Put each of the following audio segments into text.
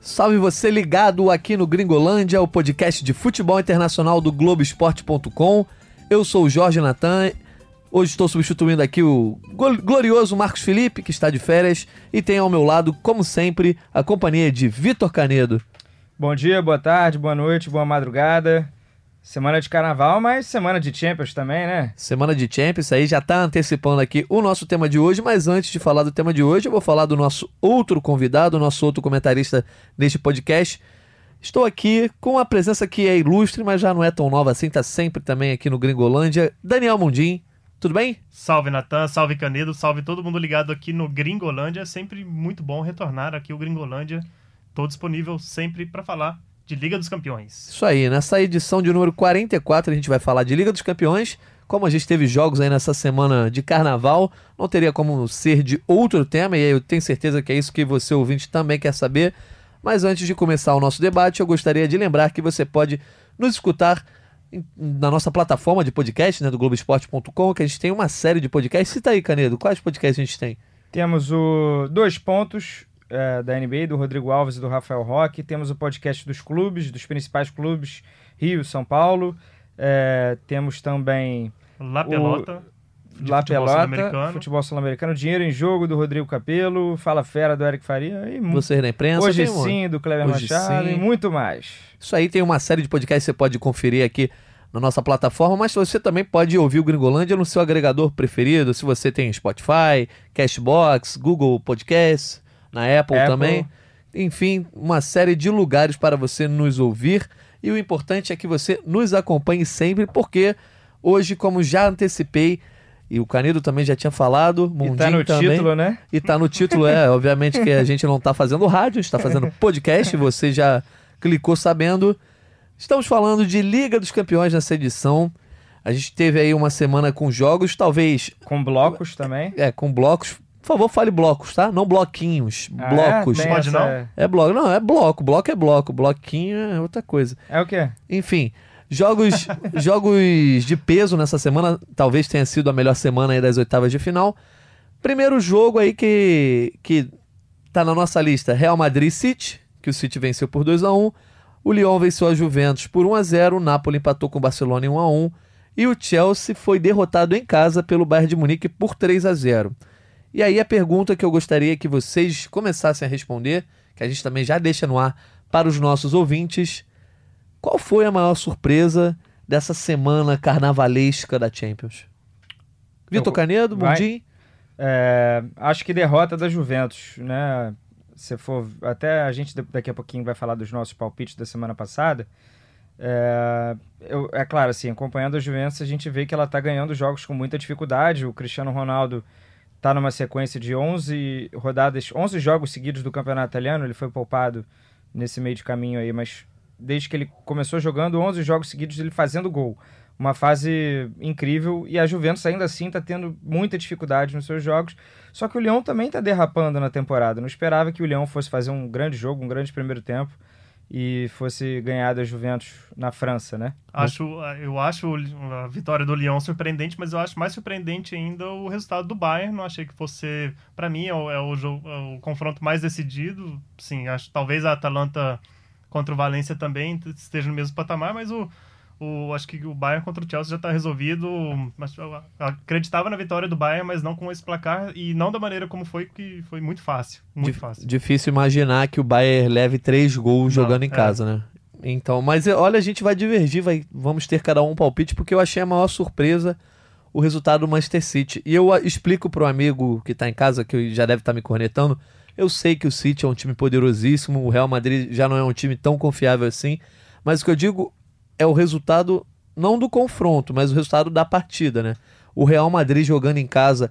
Salve você ligado aqui no Gringolândia, o podcast de futebol internacional do Globoesporte.com. Eu sou o Jorge Natan. Hoje estou substituindo aqui o glorioso Marcos Felipe, que está de férias, e tem ao meu lado, como sempre, a companhia de Vitor Canedo. Bom dia, boa tarde, boa noite, boa madrugada. Semana de carnaval, mas semana de Champions também, né? Semana de Champions, aí já tá antecipando aqui o nosso tema de hoje, mas antes de falar do tema de hoje, eu vou falar do nosso outro convidado, nosso outro comentarista neste podcast. Estou aqui com a presença que é ilustre, mas já não é tão nova assim, tá sempre também aqui no Gringolândia, Daniel Mundim. Tudo bem? Salve Natan, salve Canedo, salve todo mundo ligado aqui no Gringolândia. É sempre muito bom retornar aqui o Gringolândia. Estou disponível sempre para falar de Liga dos Campeões. Isso aí, nessa edição de número 44 a gente vai falar de Liga dos Campeões. Como a gente teve jogos aí nessa semana de carnaval, não teria como ser de outro tema, e eu tenho certeza que é isso que você ouvinte também quer saber. Mas antes de começar o nosso debate, eu gostaria de lembrar que você pode nos escutar na nossa plataforma de podcast, né, do Globoesporte.com, que a gente tem uma série de podcasts. Cita aí, Canedo, quais podcasts a gente tem? Temos o Dois Pontos, é, da NBA, do Rodrigo Alves e do Rafael Roque. Temos o podcast dos clubes, dos principais clubes, Rio, São Paulo. É, temos também. La Pelota. O La futebol Pelota, futebol sul-americano, Dinheiro em Jogo do Rodrigo Capelo, Fala Fera do Eric Faria e Você na imprensa. Hoje sim, do Cleber Hoje Machado sim. e muito mais. Isso aí tem uma série de podcasts que você pode conferir aqui na nossa plataforma, mas você também pode ouvir o Gringolândia no seu agregador preferido, se você tem Spotify, Cashbox, Google Podcasts na Apple, Apple, também. Enfim, uma série de lugares para você nos ouvir. E o importante é que você nos acompanhe sempre, porque hoje, como já antecipei, e o Canedo também já tinha falado, Mundinho e tá no também, título, né? E tá no título, é. Obviamente que a gente não tá fazendo rádio, está fazendo podcast, você já clicou sabendo. Estamos falando de Liga dos Campeões nessa edição. A gente teve aí uma semana com jogos, talvez. Com blocos também? É, com blocos. Por favor, fale blocos, tá? Não bloquinhos. Ah, blocos. É? Pode não? É... é bloco. Não, é bloco. Bloco é bloco. Bloquinho é outra coisa. É o quê? Enfim. Jogos, jogos de peso nessa semana. Talvez tenha sido a melhor semana aí das oitavas de final. Primeiro jogo aí que, que tá na nossa lista. Real Madrid City, que o City venceu por 2 a 1 O Lyon venceu a Juventus por 1 a 0 O Napoli empatou com o Barcelona em 1 a 1 E o Chelsea foi derrotado em casa pelo Bayern de Munique por 3 a 0 e aí a pergunta que eu gostaria que vocês começassem a responder, que a gente também já deixa no ar para os nossos ouvintes, qual foi a maior surpresa dessa semana carnavalesca da Champions? Vitor Canedo, Mundim? É, acho que derrota da Juventus, né? Se for até a gente daqui a pouquinho vai falar dos nossos palpites da semana passada. É, eu, é claro, assim, acompanhando a Juventus, a gente vê que ela está ganhando jogos com muita dificuldade. O Cristiano Ronaldo está numa sequência de 11 rodadas, 11 jogos seguidos do campeonato italiano. Ele foi poupado nesse meio de caminho aí, mas desde que ele começou jogando 11 jogos seguidos, ele fazendo gol. Uma fase incrível e a Juventus ainda assim está tendo muita dificuldade nos seus jogos. Só que o Leão também está derrapando na temporada. Não esperava que o Leão fosse fazer um grande jogo, um grande primeiro tempo e fosse ganhar da Juventus na França, né? Acho, eu acho a vitória do Lyon surpreendente, mas eu acho mais surpreendente ainda o resultado do Bayern. Não achei que fosse, para mim, é o, é o, é o confronto mais decidido. Sim, acho talvez a Atalanta contra o Valência também esteja no mesmo patamar, mas o, o, acho que o Bayern contra o Chelsea já está resolvido. Mas eu acreditava na vitória do Bayern, mas não com esse placar e não da maneira como foi, que foi muito fácil. Muito fácil. Difícil imaginar que o Bayern leve três gols não, jogando em é. casa, né? Então, mas olha, a gente vai divergir, vai, vamos ter cada um um palpite, porque eu achei a maior surpresa o resultado do Manchester City. E eu explico para o amigo que está em casa, que já deve estar tá me cornetando, eu sei que o City é um time poderosíssimo, o Real Madrid já não é um time tão confiável assim, mas o que eu digo é o resultado, não do confronto, mas o resultado da partida, né? O Real Madrid jogando em casa,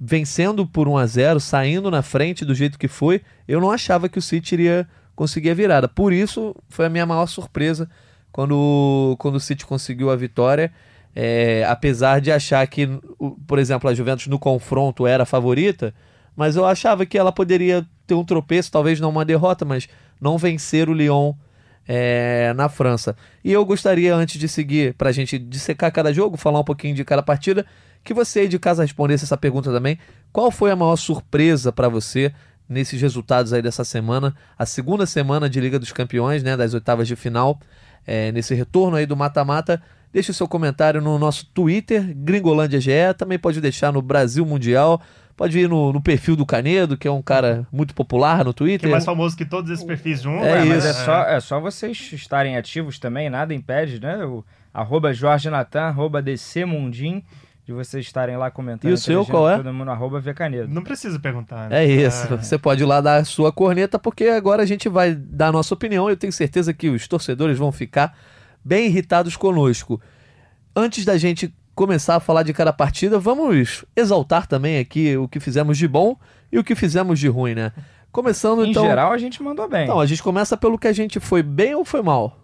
vencendo por 1 a 0 saindo na frente do jeito que foi, eu não achava que o City iria conseguir a virada. Por isso, foi a minha maior surpresa quando, quando o City conseguiu a vitória. É, apesar de achar que, por exemplo, a Juventus no confronto era a favorita, mas eu achava que ela poderia ter um tropeço, talvez não uma derrota, mas não vencer o Lyon é, na França. E eu gostaria, antes de seguir, para a gente dissecar cada jogo, falar um pouquinho de cada partida, que você aí de casa respondesse essa pergunta também. Qual foi a maior surpresa para você nesses resultados aí dessa semana? A segunda semana de Liga dos Campeões, né, das oitavas de final, é, nesse retorno aí do mata-mata. Deixe o seu comentário no nosso Twitter, Gringolândia GE, também pode deixar no Brasil Mundial, pode ir no, no, perfil do Canedo, que é um cara muito popular no Twitter. Que é mais famoso que todos esses perfis juntos. É, é isso. É só, é só vocês estarem ativos também, nada impede, né? O, arroba Jorge Natan, arroba DC Mundim, de vocês estarem lá comentando. E o seu qual é? Todo mundo, arroba Vcanedo. Não precisa perguntar. Né? É isso. É. Você pode ir lá dar a sua corneta, porque agora a gente vai dar a nossa opinião. Eu tenho certeza que os torcedores vão ficar bem irritados conosco. Antes da gente começar a falar de cada partida, vamos exaltar também aqui o que fizemos de bom e o que fizemos de ruim, né? Começando em então. Em geral, a gente mandou bem. Então, a gente começa pelo que a gente foi bem ou foi mal?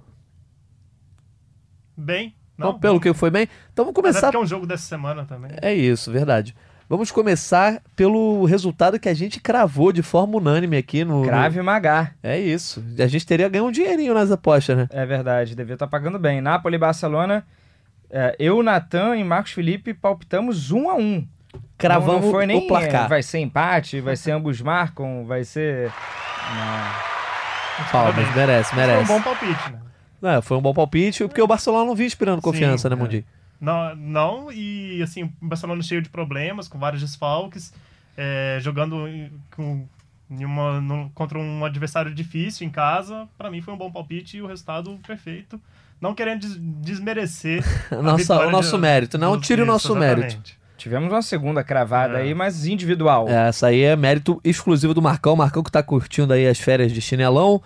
Bem. Não, então, pelo que foi bem. Então vamos começar. Mas é, é um jogo dessa semana também. É isso, verdade. Vamos começar pelo resultado que a gente cravou de forma unânime aqui no. Crave. Magá. É isso. A gente teria ganho um dinheirinho nas apostas, né? É verdade, devia estar tá pagando bem. Napoli e Barcelona, é, eu, Natan e Marcos Felipe palpitamos um a um. Cravamos não, não foi nem, o placar. É, vai ser empate, vai ser ambos marcam, vai ser. Não. Palmas, merece, merece. Foi um bom palpite, né? É, foi um bom palpite, porque o Barcelona não vinha esperando confiança, Sim, né, Mundi? É. Não, não, e assim, o Barcelona cheio de problemas, com vários desfalques, é, jogando com, uma, no, contra um adversário difícil em casa, para mim foi um bom palpite e o resultado perfeito. Não querendo des desmerecer Nossa, o nosso de, mérito, não tire o nosso exatamente. mérito. Tivemos uma segunda cravada é. aí, mas individual. É, essa aí é mérito exclusivo do Marcão. Marcão que tá curtindo aí as férias de chinelão.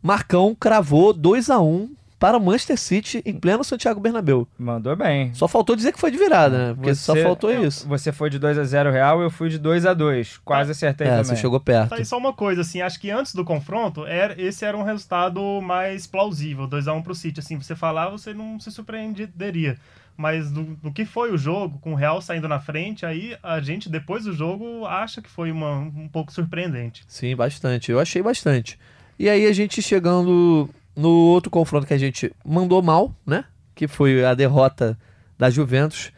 Marcão cravou 2 a 1 para o Manchester City em pleno Santiago Bernabéu. Mandou bem. Só faltou dizer que foi de virada, né? Porque você, só faltou isso. Você foi de 2 a 0 Real, eu fui de 2 a 2 Quase acertei é, também. você chegou perto. Tá, e só uma coisa, assim, acho que antes do confronto, era, esse era um resultado mais plausível, 2 a 1 para o City. Assim, você falar, você não se surpreenderia. Mas do, do, que foi o jogo, com o Real saindo na frente, aí a gente, depois do jogo, acha que foi uma, um pouco surpreendente. Sim, bastante. Eu achei bastante. E aí a gente chegando no outro confronto que a gente mandou mal, né? Que foi a derrota da Juventus.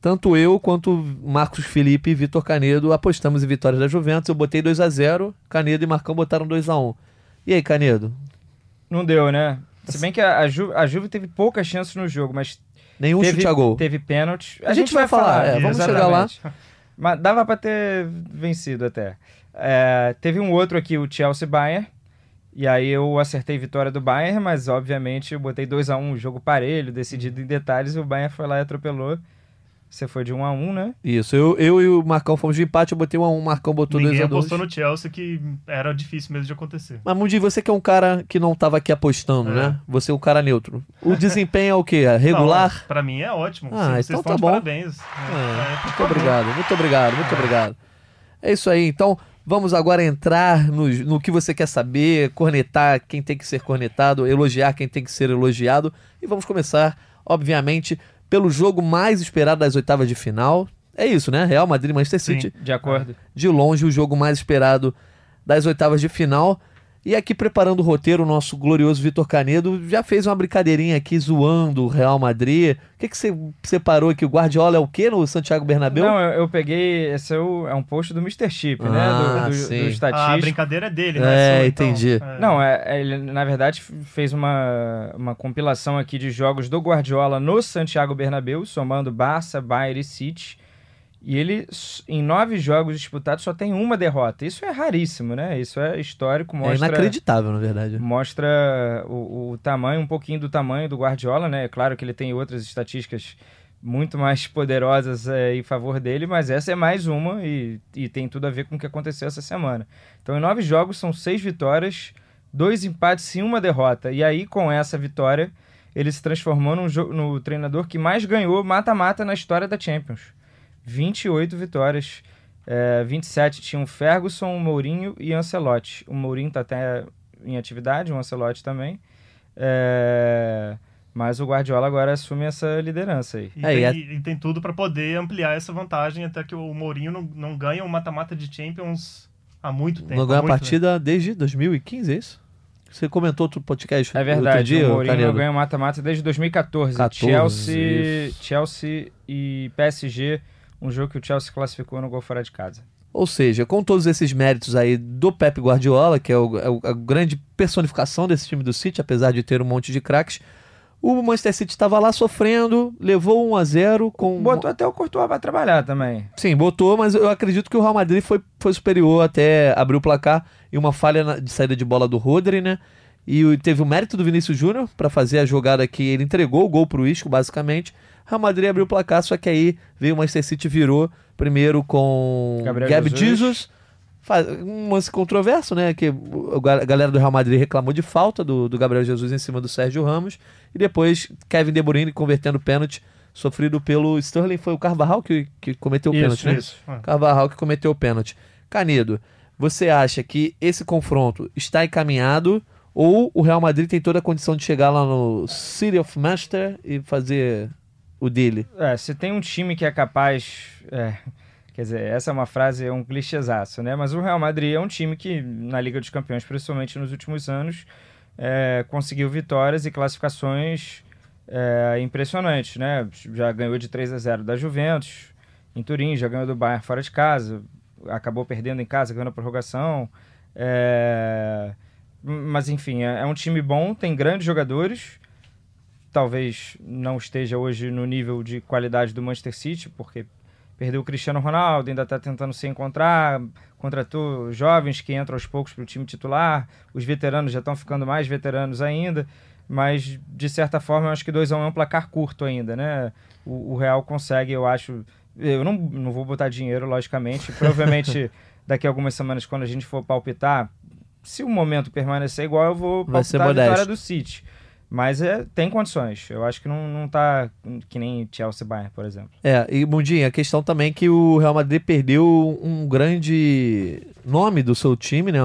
Tanto eu quanto Marcos Felipe e Vitor Canedo apostamos em vitória da Juventus. Eu botei 2 a 0 Canedo e Marcão botaram 2 a 1 E aí, Canedo? Não deu, né? Se bem que a, a, Ju, a Juve teve poucas chances no jogo, mas. Nenhum teve, chute a gol. Teve pênalti. A, a gente, gente, vai, falar, falar é, vamos exatamente. chegar lá. Mas dava para ter vencido até. É, teve um outro aqui, o Chelsea Bayern, e aí eu acertei vitória do Bayern, mas obviamente eu botei 2 a 1 um, jogo parelho, decidido em detalhes, e o Bayern foi lá e atropelou. Você foi de 1 um a 1 um, né? Isso, eu, eu e o Marcão fomos de empate, eu botei 1 um a 1 um, o Marcão botou 2 a 2 Ninguém apostou no Chelsea que era difícil mesmo de acontecer. Mas Mundi, você que é um cara que não estava aqui apostando, é. né? Você é um cara neutro. O desempenho é o quê? É regular? Não, pra mim é ótimo. Ah, Sim, então tá bom. Parabéns. É, é, muito obrigado, muito obrigado, muito obrigado. É isso aí, então Vamos agora entrar no, no que você quer saber, cornetar quem tem que ser cornetado, elogiar quem tem que ser elogiado. E vamos começar, obviamente, pelo jogo mais esperado das oitavas de final. É isso, né? Real Madrid Manchester City. Sim, de acordo. De longe, o jogo mais esperado das oitavas de final. E aqui, preparando o roteiro, o nosso glorioso Vitor Canedo já fez uma brincadeirinha aqui zoando o Real Madrid. O que, que você separou aqui? O Guardiola é o quê no Santiago Bernabéu? Não, eu, eu peguei. Esse é, o, é, um post do Mr. Chip, né? ah, né? Do, do, sim. do estatístico. Ah, a brincadeira é dele, né? É, então, entendi. É. Não, é, ele na verdade fez uma, uma compilação aqui de jogos do Guardiola no Santiago Bernabéu, somando Barça, Bayern e City. E ele, em nove jogos disputados, só tem uma derrota. Isso é raríssimo, né? Isso é histórico. É mostra, é inacreditável, na verdade. Mostra o, o, tamanho, um pouquinho do tamanho do Guardiola, né? É claro que ele tem outras estatísticas muito mais poderosas é, em favor dele, mas essa é mais uma e, e tem tudo a ver com o que aconteceu essa semana. Então, em nove jogos, são seis vitórias, dois empates e uma derrota. E aí, com essa vitória, ele se transformou no, no treinador que mais ganhou mata-mata na história da Champions. 28 vitórias. É, 27 tinham Ferguson, Mourinho e Ancelotti. O Mourinho está até em atividade, o Ancelotti também. É, mas o Guardiola agora assume essa liderança aí. E, é, tem, é... e tem, tudo para poder ampliar essa vantagem, até que o Mourinho não, não ganha o um mata-mata de Champions há muito tempo. Não ganha a partida tempo. desde 2015, é isso? Você comentou outro podcast É verdade, outro dia, o Mourinho ganha mata-mata desde 2014. 14, Chelsea, Chelsea e PSG um jogo que o Chelsea classificou no gol fora de casa. Ou seja, com todos esses méritos aí do Pep Guardiola, que é, o, é a grande personificação desse time do City, apesar de ter um monte de craques, o Manchester City estava lá sofrendo, levou 1 a 0 com botou até o Courtois para trabalhar também. Sim, botou, mas eu acredito que o Real Madrid foi, foi superior até abrir o placar e uma falha de saída de bola do Rodri, né? E teve o mérito do Vinícius Júnior para fazer a jogada que ele entregou o gol pro Isco, basicamente. O Real Madrid abriu o placar, só que aí veio o Manchester City virou primeiro com Gabriel Gab Jesus. Jesus um lance controverso, né? Que a galera do Real Madrid reclamou de falta do, do Gabriel Jesus em cima do Sérgio Ramos. E depois Kevin De Bruyne convertendo pênalti sofrido pelo Sterling. Foi o Carvajal que, que cometeu o pênalti, né? Isso. É. Carvajal que cometeu o pênalti. Canedo, você acha que esse confronto está encaminhado ou o Real Madrid tem toda a condição de chegar lá no City of Master e fazer o dele? É, se tem um time que é capaz... É Quer dizer, essa é uma frase, é um clichêzaço, né? Mas o Real Madrid é um time que, na Liga dos Campeões, principalmente nos últimos anos, é, conseguiu vitórias e classificações é, impressionantes, né? Já ganhou de 3 a 0 da Juventus em Turim, já ganhou do Bayern fora de casa, acabou perdendo em casa, ganhando a prorrogação. É... Mas, enfim, é, é um time bom, tem grandes jogadores, talvez não esteja hoje no nível de qualidade do Manchester City, porque perdeu o Cristiano Ronaldo, ainda está tentando se encontrar, contratou jovens que entram aos poucos para o time titular, os veteranos já estão ficando mais veteranos ainda, mas de certa forma eu acho que 2 a 1 um é um placar curto ainda, né? O, o, Real consegue, eu acho. Eu não, não vou botar dinheiro, logicamente. Provavelmente daqui a algumas semanas, quando a gente for palpitar, se o momento permanecer igual, eu vou palpitar a vitória do City. Mas é, tem condições. Eu acho que não, não tá que nem Chelsea Bayern, por exemplo. É, e Mundinho, a questão também é que o Real Madrid perdeu um grande nome do seu time, né?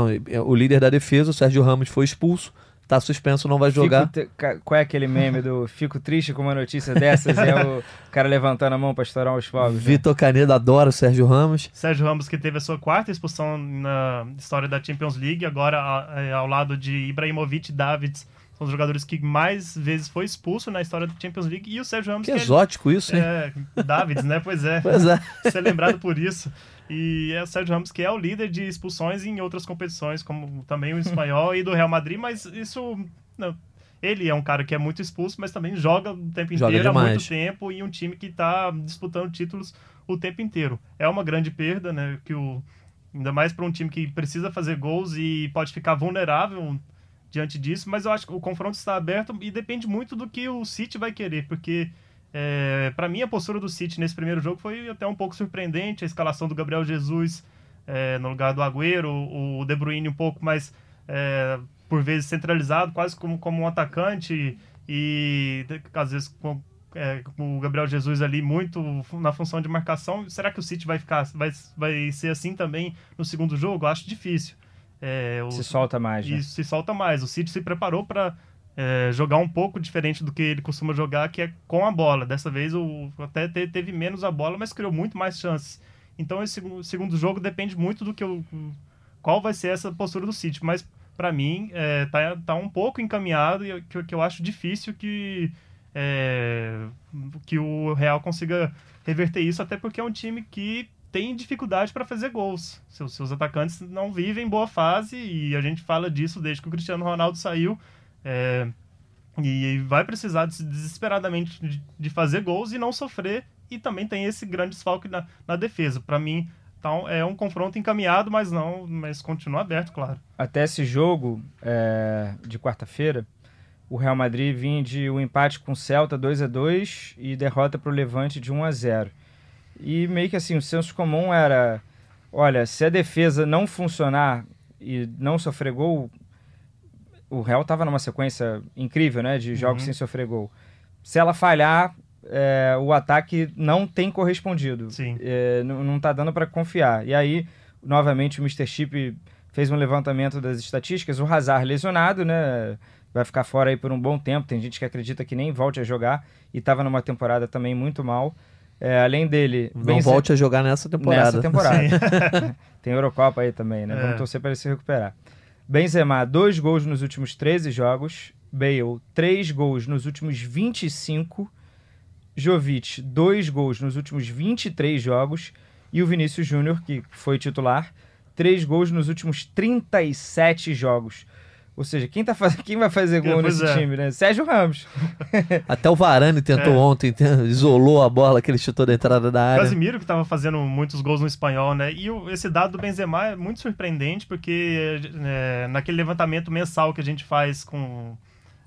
O líder da defesa, o Sérgio Ramos, foi expulso. Tá suspenso, não vai jogar. Te... Qual é aquele meme do fico triste com uma notícia dessas e é o cara levantando a mão para estourar os fogos? Né? Vitor Canedo adora o Sérgio Ramos. Sérgio Ramos que teve a sua quarta expulsão na história da Champions League, agora é, ao lado de Ibrahimovic e Davids um dos jogadores que mais vezes foi expulso na história da Champions League. E o Sérgio Ramos. Que, que é exótico isso, hein? É, Davids, né? Pois é. Pois é. Ser lembrado por isso. E é o Sérgio Ramos que é o líder de expulsões em outras competições, como também o espanhol e do Real Madrid, mas isso. Não, ele é um cara que é muito expulso, mas também joga o tempo joga inteiro, demais. há muito tempo, e um time que está disputando títulos o tempo inteiro. É uma grande perda, né? Que o, ainda mais para um time que precisa fazer gols e pode ficar vulnerável diante disso, mas eu acho que o confronto está aberto e depende muito do que o City vai querer, porque é, para mim a postura do City nesse primeiro jogo foi até um pouco surpreendente, a escalação do Gabriel Jesus é, no lugar do Agüero, o De Bruyne um pouco mais, é, por vezes, centralizado, quase como, como um atacante, e às vezes com, é, com, o Gabriel Jesus ali muito na função de marcação. Será que o City vai ficar, vai, vai ser assim também no segundo jogo? Acho difícil. É, o, se solta mais. Né? Isso, se solta mais. O City se preparou para é, jogar um pouco diferente do que ele costuma jogar, que é com a bola. Dessa vez o até teve menos a bola, mas criou muito mais chances. Então esse segundo jogo depende muito do que o qual vai ser essa postura do City. Mas para mim é, tá, tá um pouco encaminhado e que, que eu acho difícil que é, que o Real consiga reverter isso, até porque é um time que tem dificuldade para fazer gols. Seus, seus atacantes não vivem boa fase e a gente fala disso desde que o Cristiano Ronaldo saiu. É, e vai precisar desesperadamente de, de, fazer gols e não sofrer. E também tem esse grande desfalque na, na defesa. Para mim, então, é um confronto encaminhado, mas não, mas continua aberto, claro. Até esse jogo é, de quarta-feira, o Real Madrid vinha de um empate com o Celta 2 a 2 e derrota para o Levante de 1 a 0 e meio que assim, o senso comum era: olha, se a defesa não funcionar e não sofrer gol, o Real estava numa sequência incrível, né, de jogos uhum. sem sofrer gol. Se ela falhar, é, o ataque não tem correspondido. É, não está dando para confiar. E aí, novamente, o Mr. Chip fez um levantamento das estatísticas. O Hazard lesionado, né? Vai ficar fora aí por um bom tempo. Tem gente que acredita que nem volte a jogar e estava numa temporada também muito mal. É, além dele. Não Benze... volte a jogar nessa temporada. Nessa temporada. Tem Eurocopa aí também, né? É. Vamos torcer para ele se recuperar. Benzema, dois gols nos últimos 13 jogos. Bale, três gols nos últimos 25. Jovic, dois gols nos últimos 23 jogos. E o Vinícius Júnior, que foi titular, três gols nos últimos 37 jogos. Ou seja, quem, tá faz... quem vai fazer gol Pois nesse é. time, né? Sérgio Ramos. Até o Varane tentou É. ontem, te- isolou a bola que ele chutou da entrada da área. Casimiro que estava fazendo muitos gols no espanhol, né? E o- esse dado do Benzema é muito surpreendente porque é, naquele levantamento mensal que a gente faz com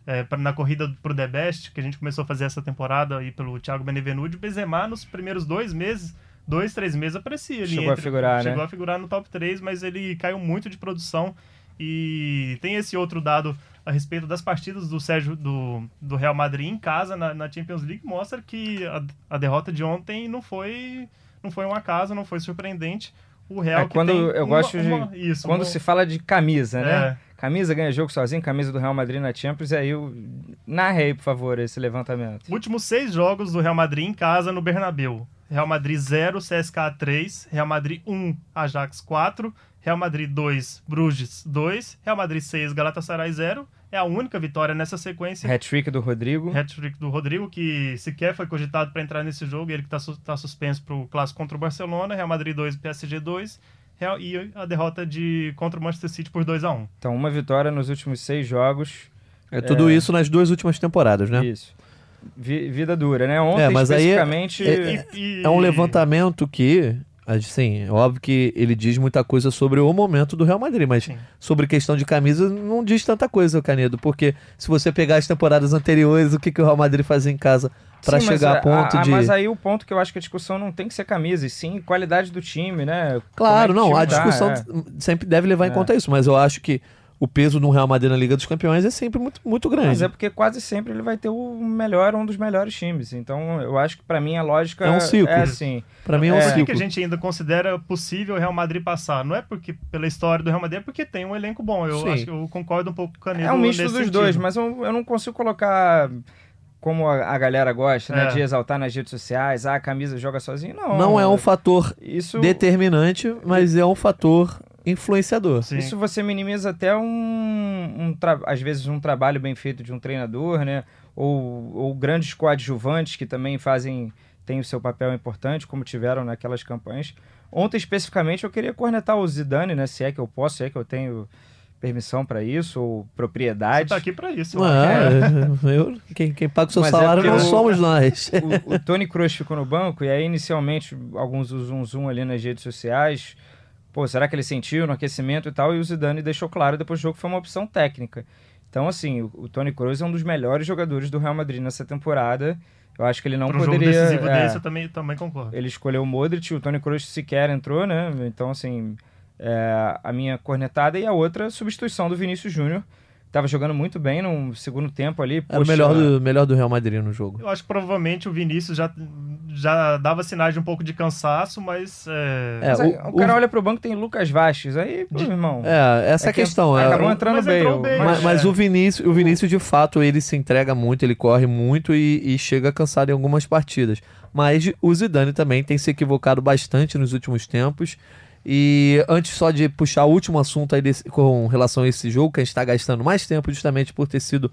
é, na corrida pro The Best, que a gente começou a fazer essa temporada aí pelo Thiago Benevenuti, o Benzema nos primeiros dois meses, dois, três meses aparecia ali. Chegou a figurar, né? Chegou a figurar no top 3, mas ele caiu muito de produção e tem esse outro dado a respeito das partidas do Sérgio do, do Real Madrid em casa na, na Champions League mostra que a, a derrota de ontem não foi não foi um acaso, não foi surpreendente. O Real É, que quando eu uma- gosto de- uma- isso, Quando uma- se fala de camisa, né? É. Camisa ganha jogo sozinho, camisa do Real Madrid na Champions, aí eu narrei, por favor, esse levantamento. Últimos seis jogos do Real Madrid em casa no Bernabéu. Real Madrid 0, CSKA 3, Real Madrid 1, Ajax 4, Real Madrid 2, Bruges 2, Real Madrid 6, Galatasaray 0. É a única vitória nessa sequência. Hat-trick do Rodrigo. Hat-trick do Rodrigo, que sequer foi cogitado para entrar nesse jogo, ele que está tá suspenso para o clássico contra o Barcelona, Real Madrid 2, PSG 2, Real, e a derrota de contra o Manchester City por 2 a 1 Então, uma vitória nos últimos seis jogos. É tudo É. isso nas duas últimas temporadas, né? Isso. Vi- vida dura, né? Ontem, É, mas aí é- especificamente... é- É um levantamento que, assim, é óbvio que ele diz muita coisa sobre o momento do Real Madrid, mas Sim. sobre questão de camisa não diz tanta coisa, Canedo, porque se você pegar as temporadas anteriores, o que, que o Real Madrid fazia em casa para chegar a- a ponto a- de... Mas aí o ponto que eu acho que a discussão não tem que ser camisa, e sim qualidade do time, né? Claro, é não, a tá, discussão é. sempre deve levar em É. conta isso, mas eu acho que o peso do Real Madrid na Liga dos Campeões é sempre muito, muito grande. Mas é porque quase sempre ele vai ter o melhor, um dos melhores times. Então, eu acho que pra mim a lógica É um ciclo. é assim. Pra mim é um É. Por que ciclo. que a gente ainda considera possível o Real Madrid passar? Não é porque pela história do Real Madrid, é porque tem um elenco bom. Eu, Sim. acho, que eu concordo um pouco com o Canedo É um misto dos nesse dois, sentido. mas eu, eu não consigo colocar como a, a galera gosta, né? É. De exaltar nas redes sociais, ah, a camisa joga sozinho. Não. Não é um fator Isso, determinante, mas é um fator influenciador. Sim. isso você minimiza até um, um tra- às vezes um trabalho bem feito de um treinador, né? Ou, ou grandes coadjuvantes que também fazem têm o seu papel importante, como tiveram naquelas campanhas. Ontem especificamente eu queria cornetar o Zidane, né? Se é que eu posso, se é que eu tenho permissão para isso ou Você propriedade. tá aqui pra isso. Ah, acho. é, eu- quem, quem paga o seu Mas é salário porque não o- somos nós. o, o Tony Kroos ficou no banco e aí inicialmente alguns zoom zoom ali nas redes sociais. Pô, será que ele sentiu no aquecimento e tal? E o Zidane deixou claro depois do jogo que foi uma opção técnica. Então, assim, o, o Tony Kroos é um dos melhores jogadores do Real Madrid nessa temporada. Eu acho que ele não Pra um jogo poderia. decisivo é, desse, eu também, também concordo. ele escolheu o Modric, o Tony Kroos sequer entrou, né? Então, assim, é, a minha cornetada e a outra substituição do Vinícius Júnior. Tava jogando muito bem no segundo tempo ali. Era o poxa, melhor do, melhor do Real Madrid no jogo. Eu acho que provavelmente o Vinícius já, já dava sinais de um pouco de cansaço, mas. É, É, Mas aí, o- o, cara o- olha pro banco tem Lucas Vasquez. Aí, pô, De- irmão. É, essa é, É a que questão. é, acabou o- entrando mas bem. entrou o- bem, mas, é. mas o Vinícius, o Vinícius de fato, ele se entrega muito, ele corre muito e, e chega cansado em algumas partidas. Mas o Zidane também tem se equivocado bastante nos últimos tempos. E antes só de puxar o último assunto aí desse- com relação a esse jogo, que a gente está gastando mais tempo justamente por ter sido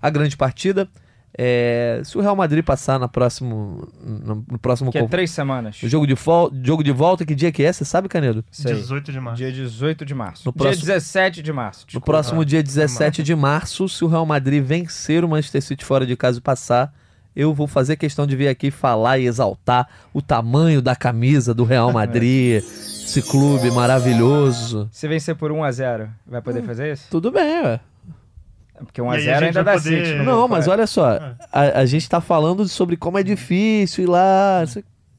a grande partida. é, se o Real Madrid passar na próximo, no, no próximo que é três semanas. o jogo de, fol- jogo de volta, que dia que é? Você sabe, Canedo? Sei. 18 de março. Dia 18 de março. No Dia próximo- 17 de março. No desculpa. próximo Ah, dia 17 de março, se o Real Madrid vencer o Manchester City fora de casa e passar, eu vou fazer questão de vir aqui falar e exaltar o tamanho da camisa do Real Madrid, esse clube maravilhoso. Se vencer por 1x0, vai poder Hum. fazer isso? Tudo bem, ué. Porque E aí a 1x0 gente ainda dá poder- City. É, Não, mas olha só, É. a, a gente tá falando sobre como é difícil ir lá,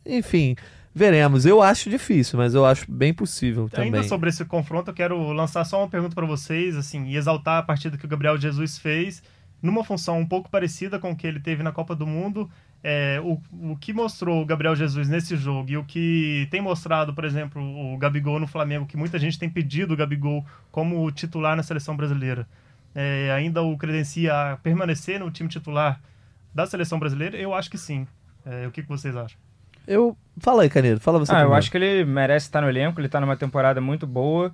enfim, veremos. Eu acho difícil, mas eu acho bem possível também. Ainda sobre esse confronto, eu quero lançar só uma pergunta para vocês, assim, e exaltar a partida que o Gabriel Jesus fez, numa função um pouco parecida com o que ele teve na Copa do Mundo. É, o, o que mostrou o Gabriel Jesus nesse jogo e o que tem mostrado, por exemplo, o Gabigol no Flamengo, que muita gente tem pedido o Gabigol como titular na seleção brasileira, é, ainda o credencia a permanecer no time titular da seleção brasileira? Eu acho que sim. É, o que, que vocês acham? Eu. Fala aí, Canedo, fala você Ah, eu acho que ele merece estar no elenco, ele tá numa temporada muito boa.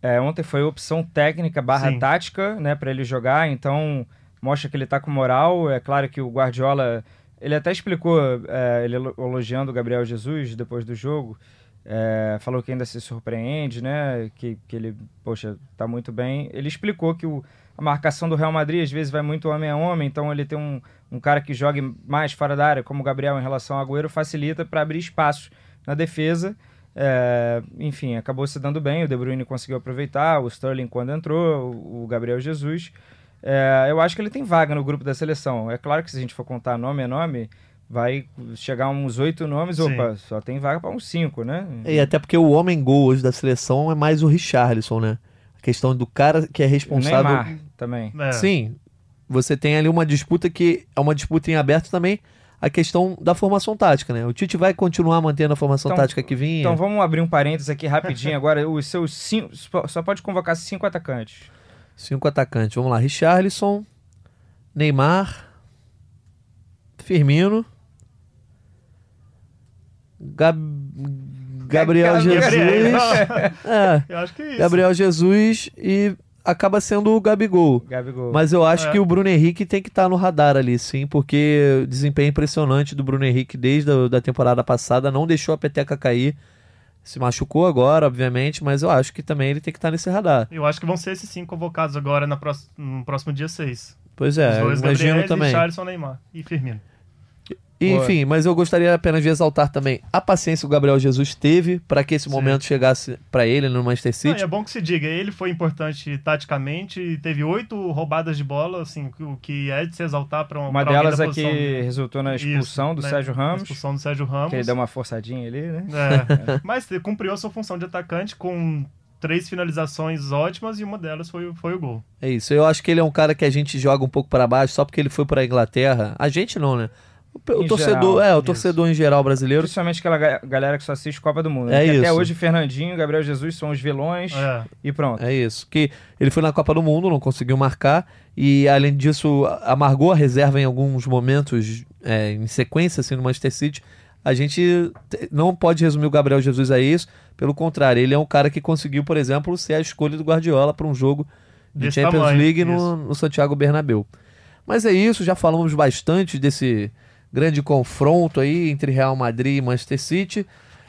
É, ontem foi opção técnica barra Sim. tática, né, para ele jogar, então mostra que ele tá com moral. É claro que o Guardiola Ele até explicou, é, ele elogiando o Gabriel Jesus depois do jogo, é, falou que ainda se surpreende, né? Que, que ele, poxa, tá muito bem. Ele explicou que o, a marcação do Real Madrid às vezes vai muito homem a homem, então ele tem um, um cara que jogue mais fora da área, como o Gabriel em relação ao Agüero, facilita para abrir espaço na defesa. É, enfim, acabou se dando bem, o De Bruyne conseguiu aproveitar, o Sterling quando entrou, o Gabriel Jesus. É, eu acho que ele tem vaga no grupo da seleção. É claro que se a gente for contar nome a nome, vai chegar uns oito nomes, Sim. opa, só tem vaga para uns cinco, né? E até porque o homem gol hoje da seleção é mais o Richarlison, né? A questão do cara que é responsável. O Neymar também. É. Sim. Você tem ali uma disputa que é uma disputa em aberto também a questão da formação tática, né? O Tite vai continuar mantendo a formação então, tática que vinha. Então vamos abrir um parênteses aqui rapidinho agora. Os seus cinco, só pode convocar cinco atacantes. Cinco atacantes. Vamos lá. Richarlison, Neymar, Firmino, Gab... Gabriel Jesus. é, eu acho que é isso. Gabriel Jesus e acaba sendo o Gabigol. Gabigol. Mas eu acho é. que o Bruno Henrique tem que estar tá no radar ali, sim, porque o desempenho impressionante do Bruno Henrique desde a da temporada passada não deixou a peteca cair. Se machucou agora, obviamente, mas eu acho que também ele tem que estar tá nesse radar. Eu acho que vão ser esses cinco convocados agora no próximo dia 6. Pois é, Os dois imagino Gabriel, também. Charles, Neymar e Firmino. Enfim, mas eu gostaria apenas de exaltar também a paciência que o Gabriel Jesus teve para que esse Sim. momento chegasse para ele no Manchester City. Não, é bom que se diga, ele foi importante taticamente, teve oito roubadas de bola, assim, o que é de se exaltar para uma Uma delas é que resultou na expulsão Isso, do né? Sérgio Ramos. expulsão do Sérgio Ramos. Que ele deu uma forçadinha ali, né? É, mas cumpriu a sua função de atacante com três finalizações ótimas e uma delas foi, foi o gol. É isso. Eu acho que ele é um cara que a gente joga um pouco para baixo só porque ele foi para a Inglaterra. A gente não, né? O, o torcedor, geral, é, o isso. torcedor em geral brasileiro. Principalmente aquela galera que só assiste Copa do Mundo. É isso. Até hoje, Fernandinho, Gabriel Jesus são os vilões é. e pronto. É isso. Que ele foi na Copa do Mundo, não conseguiu marcar. E além disso, amargou a reserva em alguns momentos é, em sequência, assim, no Manchester City. A gente não pode resumir o Gabriel Jesus a isso. Pelo contrário, ele é um cara que conseguiu, por exemplo, ser a escolha do Guardiola para um jogo de Desse Champions tamanho, League no, no Santiago Bernabéu. Mas é isso, já falamos bastante desse grande confronto aí entre Real Madrid e Manchester City.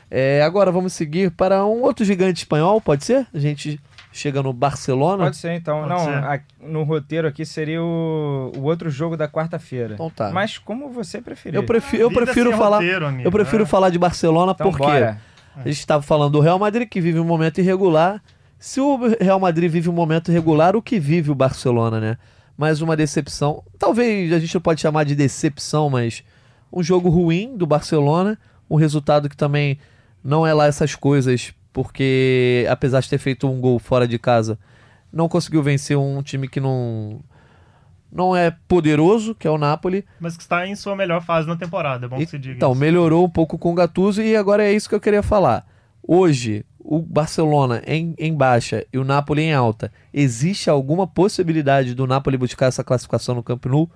É, agora vamos seguir para um outro gigante espanhol, pode ser? A gente chega no Barcelona. Pode ser, então. Pode Não, ser. A, no roteiro aqui seria o, o outro jogo da quarta-feira. Então tá. Mas como você preferir. Eu prefiro, eu prefiro falar. Roteiro, amigo, eu prefiro né? falar de Barcelona então, porque bora. a gente estava falando do Real Madrid que vive um momento irregular. Se o Real Madrid vive um momento irregular, o que vive o Barcelona, né? Mais uma decepção. Talvez a gente não pode chamar de decepção, mas um jogo ruim do Barcelona, um resultado que também não é lá essas coisas, porque apesar de ter feito um gol fora de casa, não conseguiu vencer um time que não não é poderoso, que é o Napoli. Mas que está em sua melhor fase na temporada, é bom que se diga. Então, isso. melhorou um pouco com o Gattuso e agora é isso que eu queria falar. Hoje, o Barcelona em, em baixa e o Napoli em alta. Existe alguma possibilidade do Napoli buscar essa classificação no Camp Nou?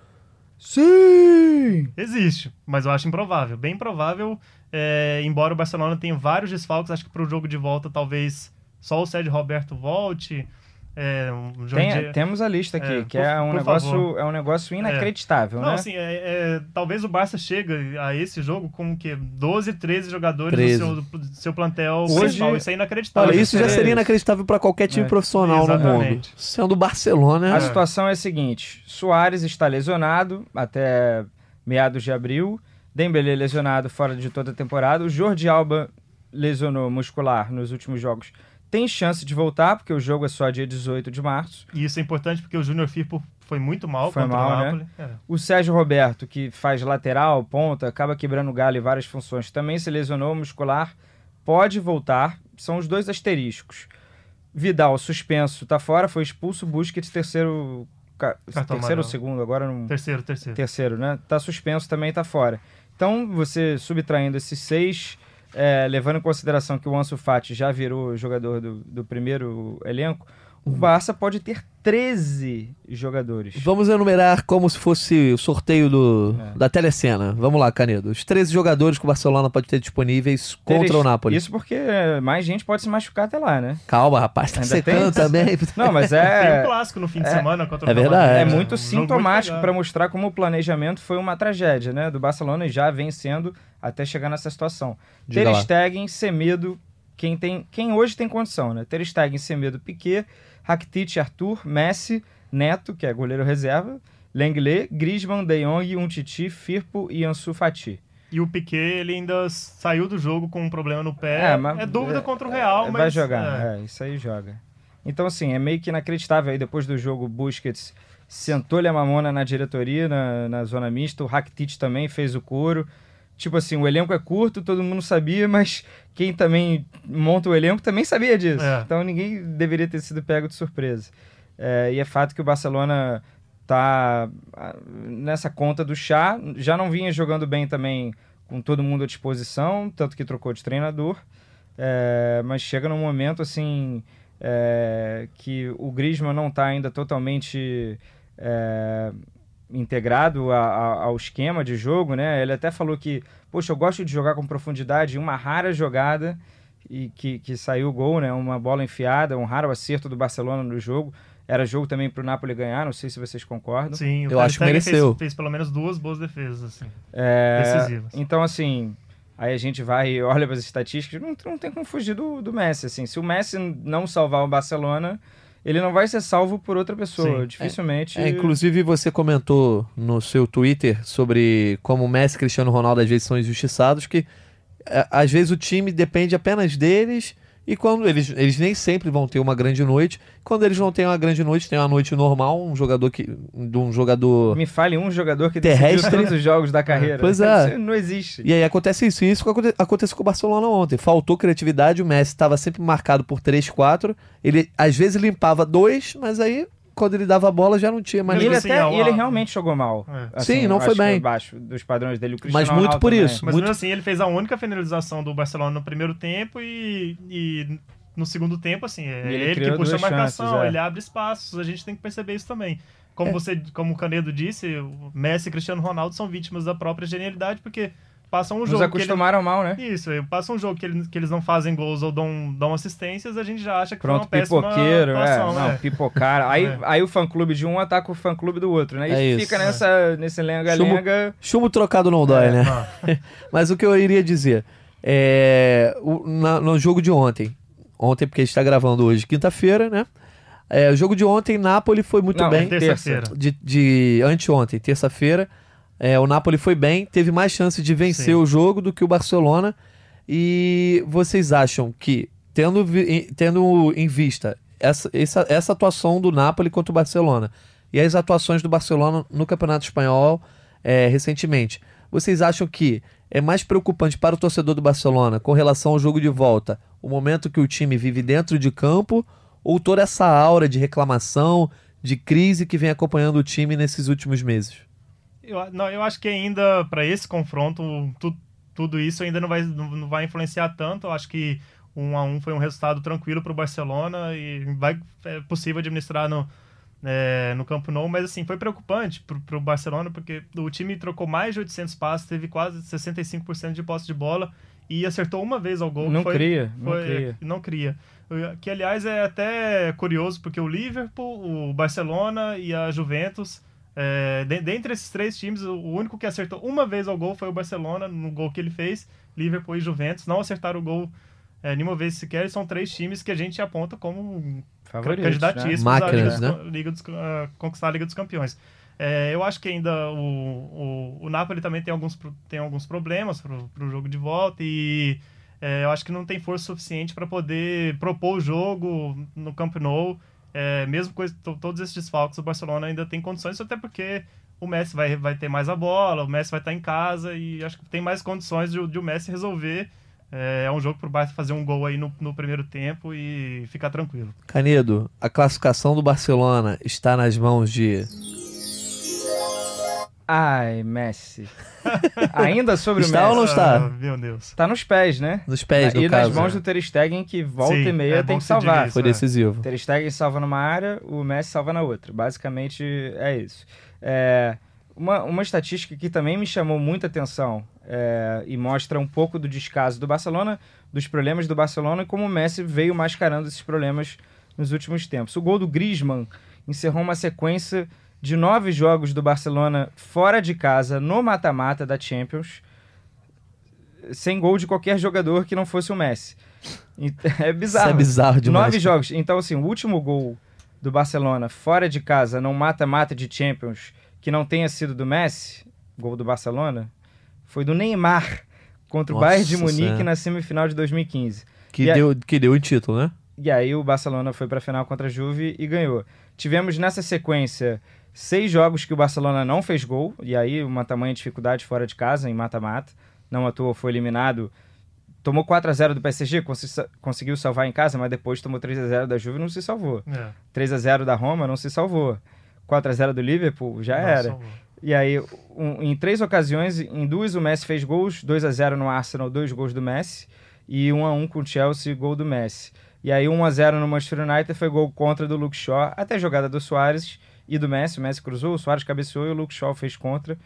Sim! Existe, mas eu acho improvável. Bem provável, é, embora o Barcelona tenha vários desfalques, acho que para o jogo de volta talvez só o Sérgio Roberto volte. É, um Tem, temos a lista aqui, é, que é por, é, um negócio, é um negócio inacreditável, é. Não, né? assim, é, é, talvez o Barça chegue a esse jogo com que 12, 13 jogadores 13. do seu, do seu plantel Hoje, principal. Isso é inacreditável. Olha, isso já seria inacreditável para qualquer time profissional Exatamente. no mundo. Sendo o Barcelona... A situação é a seguinte, Soares está lesionado até meados de abril, Dembélé lesionado fora de toda a temporada, o Jordi Alba lesionou muscular nos últimos jogos tem chance de voltar, porque o jogo é só dia 18 de março. E isso é importante porque o Júnior Firpo foi muito mal foi contra mal, o né? Napoli. Né? É. O Sérgio Roberto, que faz lateral, ponta, acaba quebrando o galho em várias funções, também se lesionou muscular, pode voltar. São os dois asteriscos. Vidal, suspenso, tá fora, foi expulso. Busquets, terceiro... Cartão terceiro ou segundo? Agora não... Terceiro, terceiro. Terceiro, né? Tá suspenso, também tá fora. Então, você subtraindo esses seis é, levando em consideração que o Ansu Fati já virou jogador do, do primeiro elenco, o Barça pode ter 13 jogadores. Vamos enumerar como se fosse o sorteio do, é. da telecena. Vamos lá, Canedo. Os 13 jogadores que o Barcelona pode ter disponíveis contra Teres, o Napoli. Isso porque mais gente pode se machucar até lá, né? Calma, rapaz, tá Ainda secando tem... também. Não, mas é... Tem um clássico no fim de é... semana contra o É verdade. É, muito um sintomático para mostrar como o planejamento foi uma tragédia, né? Do Barcelona e já vem sendo até chegar nessa situação. Diga Ter Stegen, Semedo, quem, tem, quem hoje tem condição, né? Ter Stegen, Semedo, Piquet Rakitic, Arthur, Messi, Neto, que é goleiro reserva, Lenglet, Griezmann, De Jong, Umtiti, Firpo e Ansu Fati. E o Piquet, ele ainda saiu do jogo com um problema no pé. É, mas, é dúvida é, contra o Real, é, mas... Vai jogar, é. é. isso aí joga. Então, assim, é meio que inacreditável. Aí, depois do jogo, Busquets sentou-lhe a mamona na diretoria, na, na zona mista. O Rakitic também fez o couro tipo assim, o elenco é curto, todo mundo sabia, mas quem também monta o elenco também sabia disso. É. Então ninguém deveria ter sido pego de surpresa. É, e é fato que o Barcelona tá ah, nessa conta do chá, já não vinha jogando bem também com todo mundo à disposição, tanto que trocou de treinador, é, mas chega num momento assim é, que o Griezmann não está ainda totalmente é, integrado a, a, ao esquema de jogo, né? Ele até falou que, poxa, eu gosto de jogar com profundidade, uma rara jogada e que, que saiu o gol, né? Uma bola enfiada, um raro acerto do Barcelona no jogo. Era jogo também para o Napoli ganhar, não sei se vocês concordam. Sim, eu acho que mereceu. Fez, fez, pelo menos duas boas defesas, assim, é, decisivas. Então, assim, aí a gente vai e olha para as estatísticas, não, não tem como fugir do, do Messi, assim. Se o Messi não salvar o Barcelona, ele não vai ser salvo por outra pessoa, Sim. dificilmente. É, é, inclusive, você comentou no seu Twitter sobre como Messi e Cristiano Ronaldo às vezes são injustiçados, que é, às vezes o time depende apenas deles e quando eles, eles nem sempre vão ter uma grande noite. Quando eles não têm uma grande noite, tem uma noite normal, um jogador que. de um jogador. Me fale um jogador que terrestre todos os jogos da carreira. Pois é. Isso não existe. E aí acontece isso. Isso aconteceu com o Barcelona ontem. Faltou criatividade, o Messi estava sempre marcado por 3, 4. Ele às vezes limpava dois, mas aí quando ele dava a bola já não tinha mais e ele, até, é ele realmente jogou mal. É. Assim, Sim, não foi bem. Abaixo dos padrões dele. Mas muito Ronaldo por também. isso. Mas muito... mesmo assim, ele fez a única finalização do Barcelona no primeiro tempo e, e no segundo tempo, assim, é ele, ele que puxa a marcação, chances, é. ele abre espaços, a gente tem que perceber isso também. Como é. você, como o Canedo disse, o Messi e Cristiano Ronaldo são vítimas da própria genialidade, porque passam um Nos jogo. acostumaram ele... mal, né? Isso, passam um jogo que, ele, que eles não fazem gols ou dão, dão assistências, a gente já acha que Pronto, foi uma pipoqueiro, atuação, é, não, é. pipocar. Aí, é. aí o fã clube de um ataca o fã clube do outro, né? E é fica isso, nessa, é. nesse lenga-lenga. Chumbo, chumbo, trocado não dói, é. né? Mas o que eu iria dizer é. O, na, no jogo de ontem, ontem, porque a gente está gravando hoje, quinta-feira, né? É, o jogo de ontem, Napoli foi muito Não, bem. Terça-feira. De, de anteontem, terça-feira. É, o Napoli foi bem, teve mais chance de vencer Sim. o jogo do que o Barcelona. E vocês acham que, tendo, tendo em vista essa, essa, essa atuação do Napoli contra o Barcelona e as atuações do Barcelona no Campeonato Espanhol é, recentemente, vocês acham que é mais preocupante para o torcedor do Barcelona com relação ao jogo de volta, o momento que o time vive dentro de campo, ou toda essa aura de reclamação, de crise que vem acompanhando o time nesses últimos meses? Eu, não, eu acho que ainda para esse confronto, tu, tudo isso ainda não vai, não, vai influenciar tanto. Eu acho que um a um foi um resultado tranquilo para o Barcelona e vai, é possível administrar no, é, no Campo Nou, mas assim, foi preocupante para o Barcelona, porque o time trocou mais de 800 passes, teve quase 65% de posse de bola e acertou uma vez ao gol. Não foi, cria, foi, não cria. Não cria. Que, aliás, é até curioso, porque o Liverpool, o Barcelona e a Juventus, é, dentre esses três times, o único que acertou uma vez ao gol foi o Barcelona, no gol que ele fez. Liverpool e Juventus não acertaram o gol é, nenhuma vez sequer. São três times que a gente aponta como Favoritos, candidatíssimos né? Máquinas, Liga dos, né? Liga dos, uh, conquistar a Liga dos Campeões. É, eu acho que ainda o, o, o Napoli também tem alguns, tem alguns problemas para o jogo de volta e é, eu acho que não tem força suficiente para poder propor o jogo no Camp Nou. É, mesmo com todos esses desfalques, o Barcelona ainda tem condições, até porque o Messi vai, vai ter mais a bola, o Messi vai estar em casa e acho que tem mais condições de, de o Messi resolver é, é um jogo para o Barça fazer um gol aí no, no primeiro tempo e ficar tranquilo. Canedo, a classificação do Barcelona está nas mãos de Ai, Messi. Ainda sobre Está o Messi. ou não está? Ah, meu Deus. Tá nos pés, né? Nos pés, no e caso. nas mãos é. do Ter Stegen, que volta Sim, e meia é tem que salvar. isso. Foi é. decisivo. Ter Stegen salva numa área, o Messi salva na outra. Basicamente é isso. É, uma, uma estatística que também me chamou muita atenção é, e mostra um pouco do descaso do Barcelona, dos problemas do Barcelona e como o Messi veio mascarando esses problemas nos últimos tempos. O gol do Griezmann encerrou uma sequência de nove jogos do Barcelona fora de casa no mata-mata da Champions, sem gol de qualquer jogador que não fosse o Messi. E- É bizarro. Isso é bizarro demais. Nove jogos. Então, assim, o último gol do Barcelona fora de casa, num mata-mata de Champions, que não tenha sido do Messi, gol do Barcelona, foi do Neymar contra o Nossa Bayern de Munique na semifinal de 2015. Que, E deu, que deu o título, né? E aí o Barcelona foi para a final contra a Juve e ganhou. Tivemos nessa sequência seis jogos que o Barcelona não fez gol, e aí uma tamanha dificuldade fora de casa, em mata-mata. Não à toa foi eliminado. Tomou 4 a 0 do PSG, consi- conseguiu salvar em casa, mas depois tomou 3 a 0 da Juve e não se salvou. É. 3 a 0 da Roma não se salvou. 4 a 0 do Liverpool já Nossa, era. E aí, um- em três ocasiões, em duas o Messi fez gols, 2 a 0 no Arsenal, dois gols do Messi, e 1 a 1 com o Chelsea, gol do Messi. E aí 1 a 0 no Manchester United foi gol contra do Luke Shaw, até jogada do Soares e do Messi, o Messi cruzou, o Soares cabeceou e o Luke Shaw fez contra.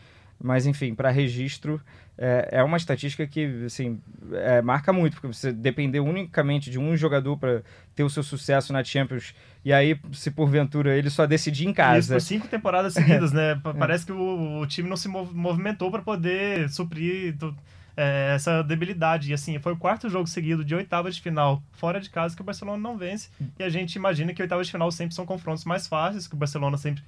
Mas enfim, para registro, é, é uma estatística que assim, é, marca muito, porque você depender unicamente de um jogador para ter o seu sucesso na Champions, e aí, se porventura ele só decidir em Isso casa. por cinco temporadas seguidas, né? Pa- Parece que o, o time não se mov- movimentou para poder suprir do- é, essa debilidade. E assim, foi o quarto jogo seguido de oitava de final fora de casa que o Barcelona não vence. E a gente imagina que oitavas de final sempre são confrontos mais fáceis, que o Barcelona sempre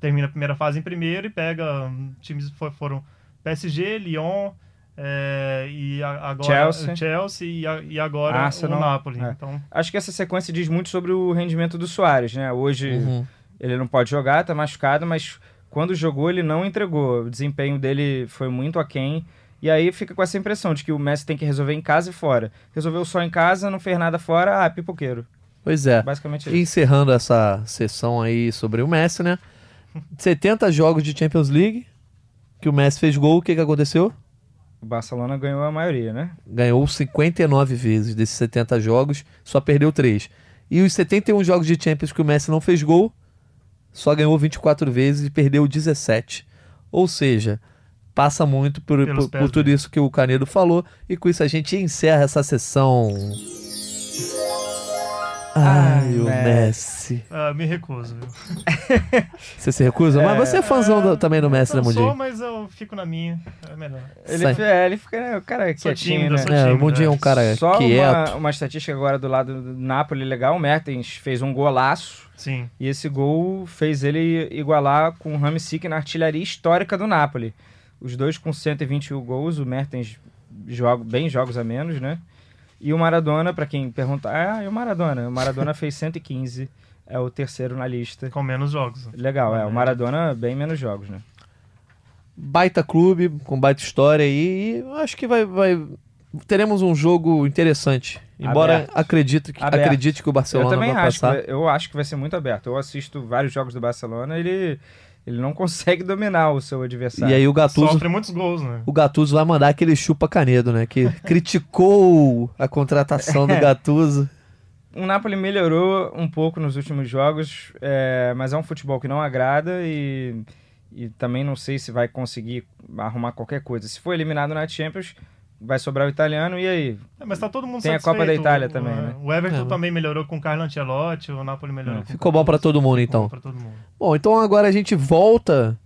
termina a primeira fase em primeiro e pega hum, times que for- foram PSG, Lyon. é, e a- agora Chelsea. Chelsea e, a- e agora Arsenal. o Napoli. É. Então, Acho que essa sequência diz muito sobre o rendimento do Soares, né? Hoje Uhum. ele não pode jogar, tá machucado, mas quando jogou ele não entregou. O desempenho dele foi muito aquém. E aí fica com essa impressão de que o Messi tem que resolver em casa e fora. Resolveu só em casa, não fez nada fora, ah, pipoqueiro. Pois é. Basicamente isso. encerrando essa sessão aí sobre o Messi, né? 70 jogos de Champions League, que o Messi fez gol, o que, que aconteceu? O Barcelona ganhou a maioria, né? Ganhou 59 vezes desses 70 jogos, só perdeu 3. E os 71 jogos de Champions que o Messi não fez gol, só ganhou 24 vezes e perdeu 17. Ou seja, passa muito por, por, pés por tudo dele. isso que o Canedo falou. E com isso a gente encerra essa sessão. Ai, o Messi. ah, me recuso, viu? Você se recusa? Mas você é fãzão do- também do Messi, né, eu sou, Mundinho? mas eu fico na minha. É melhor. Ele, é, ele fica, né, o cara é Sou quietinho, tímido, né? sou É, o tímido, Mundinho é um é. cara Só quieto. uma, uma estatística agora do lado do Napoli legal. O Mertens fez um golaço Sim. e esse gol fez ele igualar com o Ramsik na artilharia histórica do Napoli. Os dois com 121 gols, o Mertens joga bem jogos a menos, né? E o Maradona, pra quem perguntar, ah, e o Maradona? O Maradona fez 115, é o terceiro na lista. Com menos jogos. Legal, é. O. Maradona bem menos jogos, né? Baita clube, com baita história aí. E eu acho que vai, vai. Teremos um jogo interessante. Embora Aberto. acredite que, Aberto. acredite que o Barcelona eu também vai acho, passar. eu acho que vai ser muito aberto. Eu assisto vários jogos do Barcelona, ele, ele não consegue dominar o seu adversário. E aí o Gattuso, Sofre muitos gols, né? o Gattuso vai mandar aquele chupa canedo, né? Que criticou a contratação do Gattuso. O Napoli melhorou um pouco nos últimos jogos, é, mas é um futebol que não agrada e, e também não sei se vai conseguir arrumar qualquer coisa. Se for eliminado na Champions, vai sobrar o italiano, e aí? É, mas tá todo mundo Tem a. Copa da Itália O- também, né? O Everton É, também melhorou com o Carlo Ancelotti, o Napoli melhorou. É. com o Ficou bom pra Gattuso. todo mundo, Ficou então. bom pra todo mundo. Bom, então agora a gente volta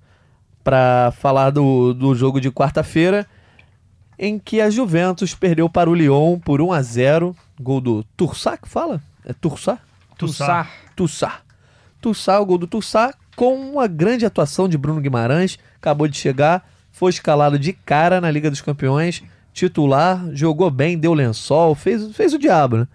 para falar do, do jogo de quarta-feira, em que a Juventus perdeu para o Lyon por 1 a 0 Gol do Tursá, que fala? É Tursá? Tussá. Tussá. Tussá, o gol do Tussá, com uma grande atuação de Bruno Guimarães, acabou de chegar, foi escalado de cara na Liga dos Campeões, titular, jogou bem, deu lençol, fez, fez o diabo, né?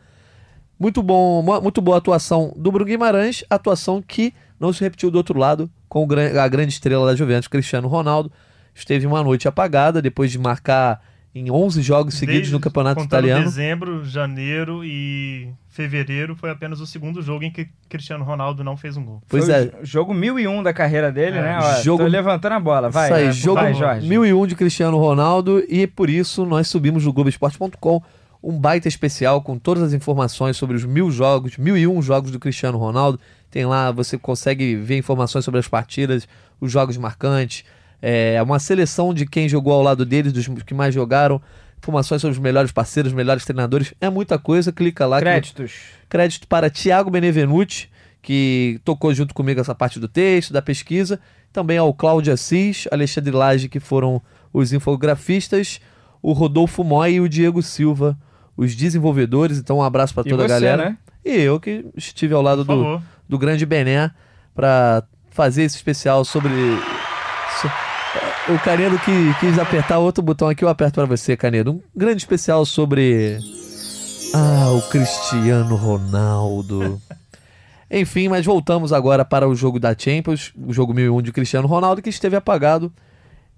Muito bom, mu- muito boa atuação do Bruno Guimarães, atuação que não se repetiu do outro lado com a grande estrela da Juventus, Cristiano Ronaldo. Esteve uma noite apagada depois de marcar em 11 jogos seguidos Desde- no Campeonato Italiano. dezembro, janeiro e fevereiro foi apenas o segundo jogo em que Cristiano Ronaldo não fez um gol. Pois Foi é, o jogo 1001 da carreira dele, É, né? Ó, jogo- Tô levantando a bola, vai. Isso aí, né? jogo vai, Jorge. 1001 de Cristiano Ronaldo e por isso nós subimos no Globoesporte.com um baita especial com todas as informações sobre os mil jogos, 1001 jogos do Cristiano Ronaldo. Tem lá, você consegue ver informações sobre as partidas, os jogos marcantes, é, uma seleção de quem jogou ao lado deles, dos que mais jogaram, informações sobre os melhores parceiros, os melhores treinadores. É muita coisa, clica lá. que- Créditos. Crédito para Tiago Benevenuti, que tocou junto comigo essa parte do texto, da pesquisa. Também ao Cláudio Assis, Alexandre Lage, que foram os infografistas. O Rodolfo Moy e o Diego Silva, os desenvolvedores. Então, um abraço para toda você, a galera. né? E eu que estive ao lado do, do grande Bené para fazer esse especial sobre. so- O Canedo que quis apertar outro botão aqui, eu aperto para você, Canedo. Um grande especial sobre. Ah, o Cristiano Ronaldo. Enfim, mas voltamos agora para o jogo da Champions, o jogo 1001 de Cristiano Ronaldo, que esteve apagado.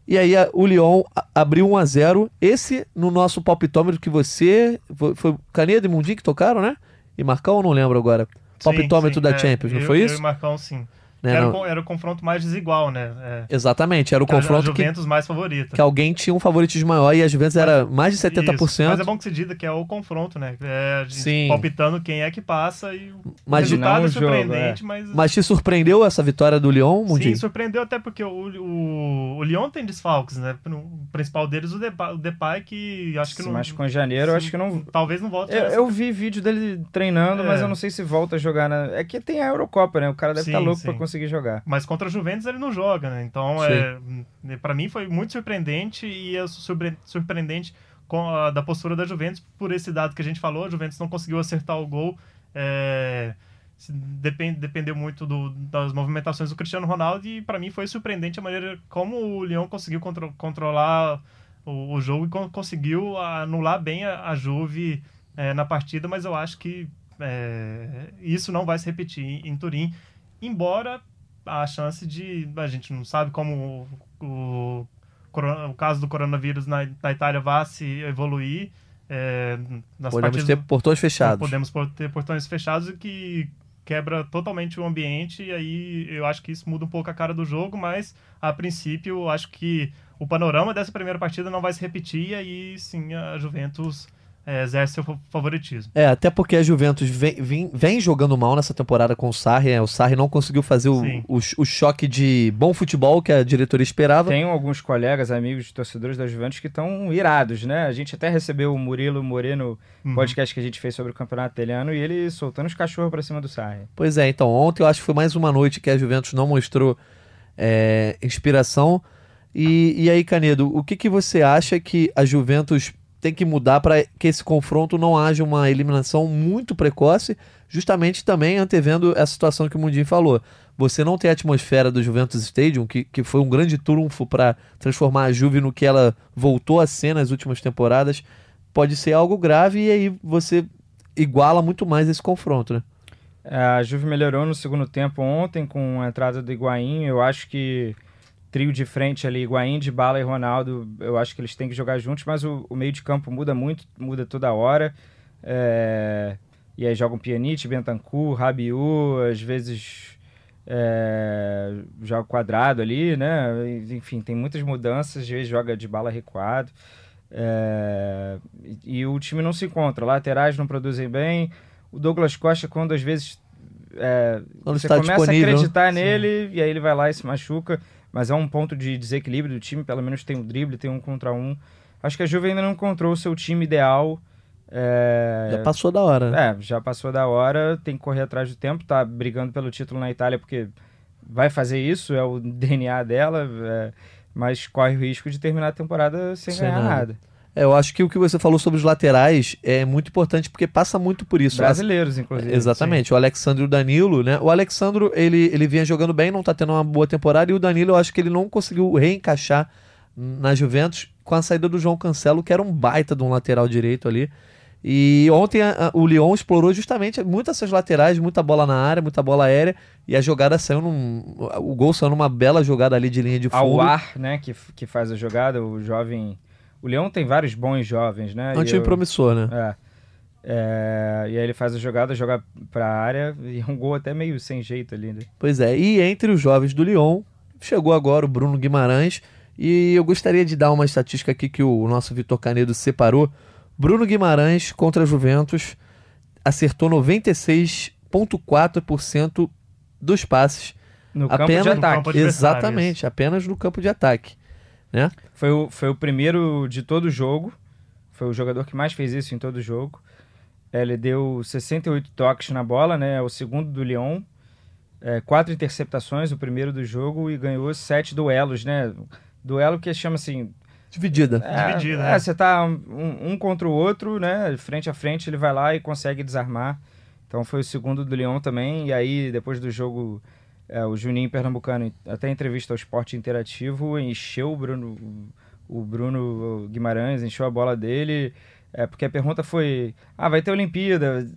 E aí a- o Lyon abriu 1 a 0 Esse no nosso palpitômetro que você. Foi, foi Canedo e Mundinho que tocaram, né? E Marcão, eu não lembro agora. Palpitômetro Sim, sim, da é, Champions, não eu- foi Eu isso? e Marcão, sim. Né, era, o, era o confronto mais desigual, né? É, Exatamente, era o que a- a confronto que, Juventus mais favorita. que alguém tinha um favoritismo maior e a Juventus era mais de 70%. Isso, Mas é bom que se diga que é o confronto, né? É a gente Sim. palpitando quem é que passa e o Mas resultado não é o jogo, surpreendente, mas... Mas te surpreendeu essa vitória do Lyon, Sim, Mundinho? surpreendeu até porque o, o, o Lyon tem desfalques, né? O principal deles o Depay, o Depay que acho que Se não... machucou em janeiro, eu acho que não. Talvez não volte. Eu, eu vi vídeo dele treinando, É. mas eu não sei se volta a jogar na. É que tem a Eurocopa, né? O cara deve Sim, estar louco sim. pra conseguir jogar. Mas contra a Juventus ele não joga, né? Então, é, para mim foi muito surpreendente e é surpre- surpreendente com a, da postura da Juventus por esse dado que a gente falou. A Juventus não conseguiu acertar o gol. É, depende, dependeu muito do- das movimentações do Cristiano Ronaldo e para mim foi surpreendente a maneira como o Lyon conseguiu contro- controlar o, o jogo e con- conseguiu anular bem a, a Juve é, na partida, mas eu acho que é, isso não vai se repetir em, em Turim, embora a chance de. A gente não sabe como o, o, o caso do coronavírus na, na Itália vá se evoluir. É, Podemos partidas, ter portões fechados. Podemos ter portões fechados o que quebra totalmente o ambiente. E aí eu acho que isso muda um pouco a cara do jogo, mas a princípio eu acho que o panorama dessa primeira partida não vai se repetir. E aí sim a Juventus é, exerce seu fa- favoritismo. É, até porque a Juventus vem, vem, vem jogando mal nessa temporada com o Sarri. né? O Sarri não conseguiu fazer o, o, o choque de bom futebol que a diretoria esperava. Tenho alguns colegas, amigos, torcedores da Juventus que estão irados, né? A gente até recebeu o Murilo Moreno, Uhum. podcast que a gente fez sobre o campeonato italiano, e ele soltando os cachorros pra cima do Sarri. Pois é, então ontem eu acho que foi mais uma noite que a Juventus não mostrou é, inspiração. E, e aí, Canedo, o que, que você acha que a Juventus tem que mudar para que esse confronto não haja uma eliminação muito precoce, justamente também antevendo essa situação que o Mundinho falou. Você não tem a atmosfera do Juventus Stadium, que, que foi um grande trunfo para transformar a Juve no que ela voltou a ser nas últimas temporadas, pode ser algo grave e aí você iguala muito mais esse confronto, né? A Juve melhorou no segundo tempo ontem com a entrada do Higuaín. Eu acho que trio de frente ali, Higuaín, de Bala e Ronaldo, eu acho que eles têm que jogar juntos, mas o, o meio de campo muda muito, muda toda hora. É, E aí jogam Pjanic, Bentancur, Rabiot, às vezes é, joga quadrado ali, né? Enfim, tem muitas mudanças, às vezes joga de bala recuado. É, e, e o time não se encontra, laterais não produzem bem. O Douglas Costa, quando às vezes é, Quando você começa a acreditar sim. nele e aí ele vai lá e se machuca, mas é um ponto de desequilíbrio do time, pelo menos tem um drible, tem um contra um. Acho que a Juve ainda não encontrou o seu time ideal. É, Já passou da hora, né? é, já passou da hora, tem que correr atrás do tempo, tá brigando pelo título na Itália porque vai fazer isso, é o DNA dela, é, mas corre o risco de terminar a temporada sem, Sem ganhar nada. nada. É, eu acho que o que você falou sobre os laterais é muito importante porque passa muito por isso. Brasileiros, inclusive. Exatamente, o Alexandre e o Danilo, né? O Alexandre, ele, ele vinha jogando bem, não tá tendo uma boa temporada, e o Danilo, eu acho que ele não conseguiu reencaixar na Juventus com a saída do João Cancelo, que era um baita de um lateral direito ali. E ontem a- a- o Lyon explorou justamente muitas essas laterais, muita bola na área, muita bola aérea, e a jogada saiu num. O gol saiu numa bela jogada ali de linha de fundo. Ao ar, né, que, que faz a jogada, o jovem O Leão tem vários bons jovens, né? É um time eu, promissor, né? É. É, e aí ele faz a jogada, joga pra área e é um gol até meio sem jeito ali, né? Pois é, e entre os jovens do Lyon, chegou agora o Bruno Guimarães. E eu gostaria de dar uma estatística aqui que o nosso Vitor Canedo separou. Bruno Guimarães contra a Juventus acertou 96,4% dos passes. No apenas, campo de ataque. campo Exatamente, apenas no campo de ataque. Né? Foi o, foi o primeiro de todo o jogo. Foi o jogador que mais fez isso em todo o jogo. Ele deu 68 toques na bola, né? É o segundo do Lyon. É, quatro interceptações, o primeiro do jogo, e ganhou sete duelos, né? Duelo que chama assim. Dividida. É, Dividida, é, é. você tá um, um contra o outro, né? Frente a frente, ele vai lá e consegue desarmar. Então foi o segundo do Lyon também. E aí, depois do jogo, é, o Juninho Pernambucano, até entrevista ao Esporte Interativo, encheu o Bruno, o Bruno Guimarães, encheu a bola dele. É, porque a pergunta foi: ah, vai ter Olimpíada,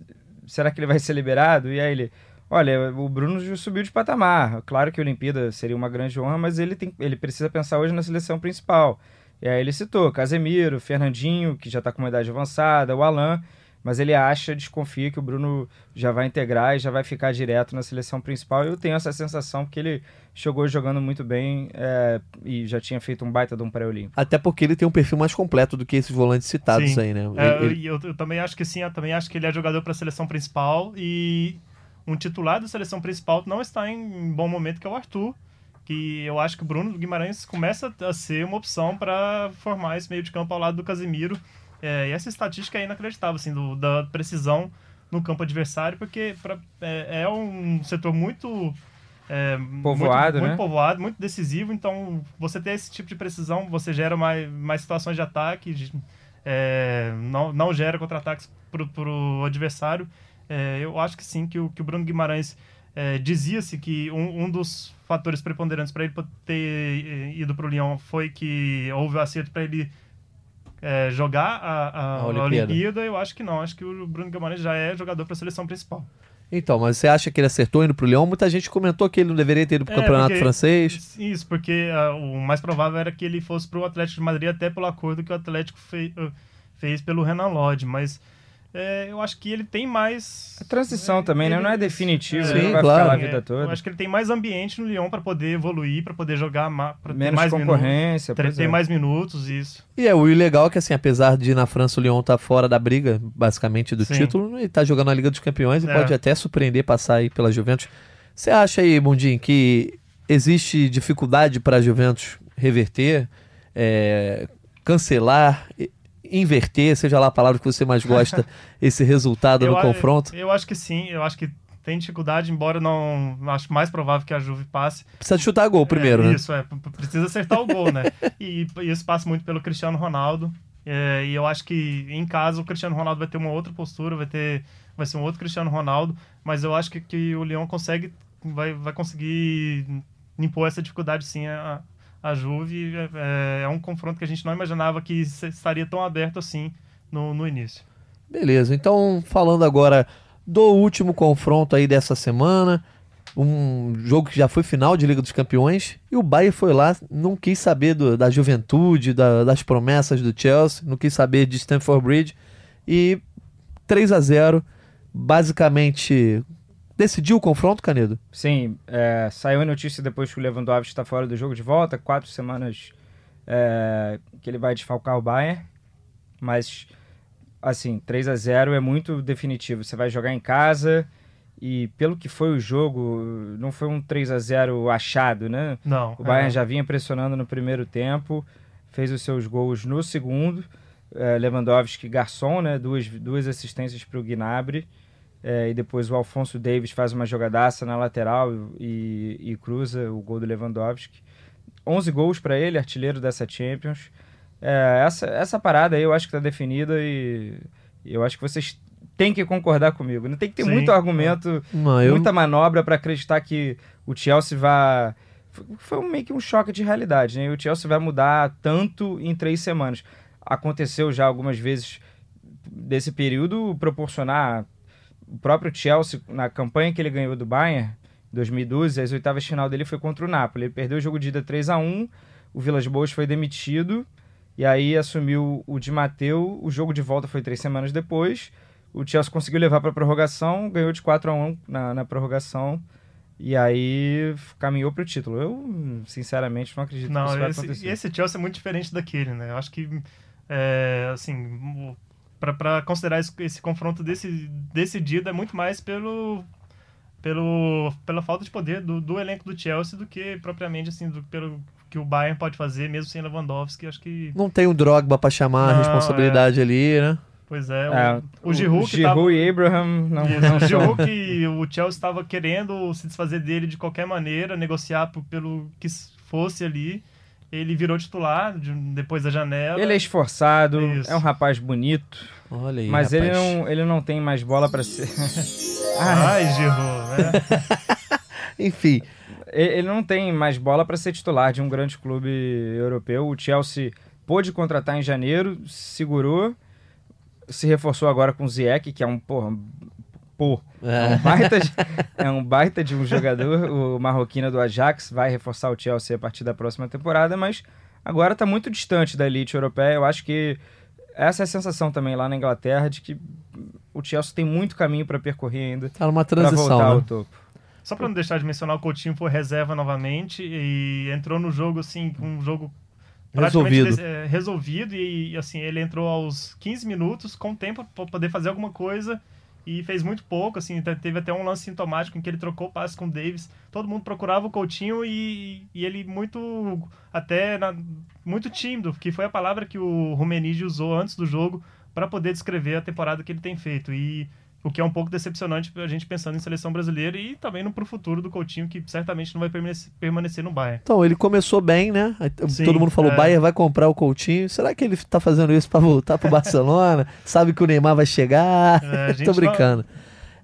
será que ele vai ser liberado? E aí ele. Olha, o Bruno subiu de patamar. Claro que a Olimpíada seria uma grande honra, mas ele, tem, ele precisa pensar hoje na seleção principal. E aí ele citou Casemiro, Fernandinho, que já está com uma idade avançada, o Alain, mas ele acha, desconfia que o Bruno já vai integrar e já vai ficar direto na seleção principal. Eu tenho essa sensação porque ele chegou jogando muito bem é, e já tinha feito um baita de um pré-olímpico. Até porque ele tem um perfil mais completo do que esses volantes citados Sim. aí, né? É, Ele- eu, eu também acho que sim, eu também acho que ele é jogador para a seleção principal e um titular da seleção principal não está em bom momento, que é o Arthur. Que eu acho que o Bruno Guimarães começa a ser uma opção para formar esse meio de campo ao lado do Casemiro. É, e essa estatística é inacreditável, assim, do- da precisão no campo adversário, porque pra- é, é um setor muito. é, Povoado, muito, né? muito povoado, muito decisivo. Então, você ter esse tipo de precisão, você gera mais, mais situações de ataque, de- é, não, não gera contra-ataques para o adversário. É, eu acho que sim, que o, que o Bruno Guimarães é, dizia-se que um, um dos fatores preponderantes para ele ter ido para o Lyon foi que houve o acerto para ele é, jogar a, a, A Olimpíada. Olimpíada. Eu acho que não, acho que o Bruno Guimarães já é jogador para a seleção principal. Então, mas você acha que ele acertou indo pro Lyon? Muita gente comentou que ele não deveria ter ido pro É, campeonato porque- francês. Isso, porque ah, o mais provável era que ele fosse para o Atlético de Madrid, até pelo acordo que o Atlético fe- ah, fez pelo Renan Lodge. Mas é, eu acho que ele tem mais. A transição é, também, né? ele- Não é definitivo, É, ele Sim, não vai claro. ficar lá a É, vida toda. Eu acho que ele tem mais ambiente no Lyon para poder evoluir, para poder jogar ter Menos mais minutos. concorrência. Ter, pois ter é. mais minutos, isso. E é, o legal é que, assim, apesar de na França o Lyon tá fora da briga, basicamente, do Sim. título, ele tá jogando a Liga dos Campeões e É. pode até surpreender passar aí pela Juventus. Você acha aí, Bundinho, que existe dificuldade para a Juventus reverter, é, cancelar, inverter, seja lá a palavra que você mais gosta, esse resultado no a- confronto? Eu acho que sim, eu acho que tem dificuldade, embora não acho mais provável que a Juve passe. Precisa chutar gol primeiro, é, né? Isso, é, precisa acertar o gol, né? E e isso passa muito pelo Cristiano Ronaldo. é, e eu acho que em casa o Cristiano Ronaldo vai ter uma outra postura, vai ter vai ser um outro Cristiano Ronaldo, mas eu acho que, que o Leão consegue vai, vai conseguir impor essa dificuldade sim a, a Juve. É, é um confronto que a gente não imaginava que estaria tão aberto assim no, no início. Beleza, então falando agora do último confronto aí dessa semana, um jogo que já foi final de Liga dos Campeões, e o Bayern foi lá, não quis saber do- da juventude, da- das promessas do Chelsea, não quis saber de Stamford Bridge, e 3 a 0 basicamente decidiu o confronto, Canedo? Sim, é, saiu a notícia depois que o Lewandowski está fora do jogo de volta, quatro semanas é, que ele vai desfalcar o Bayern, mas assim, 3 a 0 é muito definitivo. Você vai jogar em casa e pelo que foi o jogo, não foi um 3 a 0 achado, né? Não. O Bayern é, já vinha pressionando no primeiro tempo, fez os seus gols no segundo. É, Lewandowski, garçom, né? Duas, duas assistências para o Gnabry. É, e depois o Alfonso Davis faz uma jogadaça na lateral e, e cruza o gol do Lewandowski. 11 gols para ele, artilheiro dessa Champions. É, essa, essa parada aí eu acho que está definida e eu acho que vocês têm que concordar comigo. Não tem que ter Sim, muito argumento Não, eu, muita manobra para acreditar que o Chelsea vai. Foi meio que um choque de realidade, né? O Chelsea vai mudar tanto em três semanas. Aconteceu já algumas vezes desse período proporcionar o próprio Chelsea na campanha que ele ganhou do Bayern. em 2012, as oitavas de final dele foi contra o Napoli. Ele perdeu o jogo de ida 3 a 1 o Vilas Boas foi demitido E aí assumiu o Di Matteo. O jogo de volta foi três semanas depois. O Chelsea conseguiu levar para prorrogação, ganhou de 4 a 1 na, na prorrogação. E aí caminhou para o título. Eu, sinceramente, não acredito não, que isso vai esse, acontecer. Esse Chelsea é muito diferente daquele, né? Eu acho que, é, assim, para considerar esse, esse, confronto desse, decidido é muito mais pelo, pelo, pela falta de poder do, do elenco do Chelsea do que propriamente, assim, do, pelo que o Bayern pode fazer, mesmo sem Lewandowski. Acho que... Não tem o um Drogba para chamar não, a responsabilidade é... ali, né? Pois é, é o, o, Giroud que Giroud tava... e Abraham não, Isso, não o Giroud que o Chelsea estava querendo se desfazer dele de qualquer maneira, negociar pelo que fosse ali. Ele virou titular de, depois da janela. Ele é esforçado, Isso. é um rapaz bonito. Olha aí, mas rapaz. ele não, ele não tem mais bola para ser. Ai, Giroud, né? Enfim, ele não tem mais bola para ser titular de um grande clube europeu. O Chelsea pôde contratar em janeiro, segurou se reforçou agora com o Ziyech, que é um, porra, pô, é. um baita de, é um baita de um jogador, o marroquino do Ajax, vai reforçar o Chelsea a partir da próxima temporada, mas agora está muito distante da elite europeia. Eu acho que essa é a sensação também lá na Inglaterra de que o Chelsea tem muito caminho para percorrer ainda. Tá numa transição, voltar né? ao topo. Só para não deixar de mencionar, o Coutinho foi reserva novamente e entrou no jogo assim, com um jogo resolvido. É, resolvido e assim, ele entrou aos 15 minutos com tempo para poder fazer alguma coisa e fez muito pouco, assim, teve até um lance sintomático em que ele trocou passe com o Davis. Todo mundo procurava o Coutinho e, e ele muito até na, muito tímido, que foi a palavra que o Rumenige usou antes do jogo para poder descrever a temporada que ele tem feito. E o que é um pouco decepcionante a gente pensando em seleção brasileira e também no pro futuro do Coutinho, que certamente não vai permanecer, permanecer no Bayern. Então, ele começou bem, né? Sim, Todo mundo falou, é... Bayern vai comprar o Coutinho. Será que ele tá fazendo isso para voltar pro Barcelona? Sabe que o Neymar vai chegar? É, Tô brincando.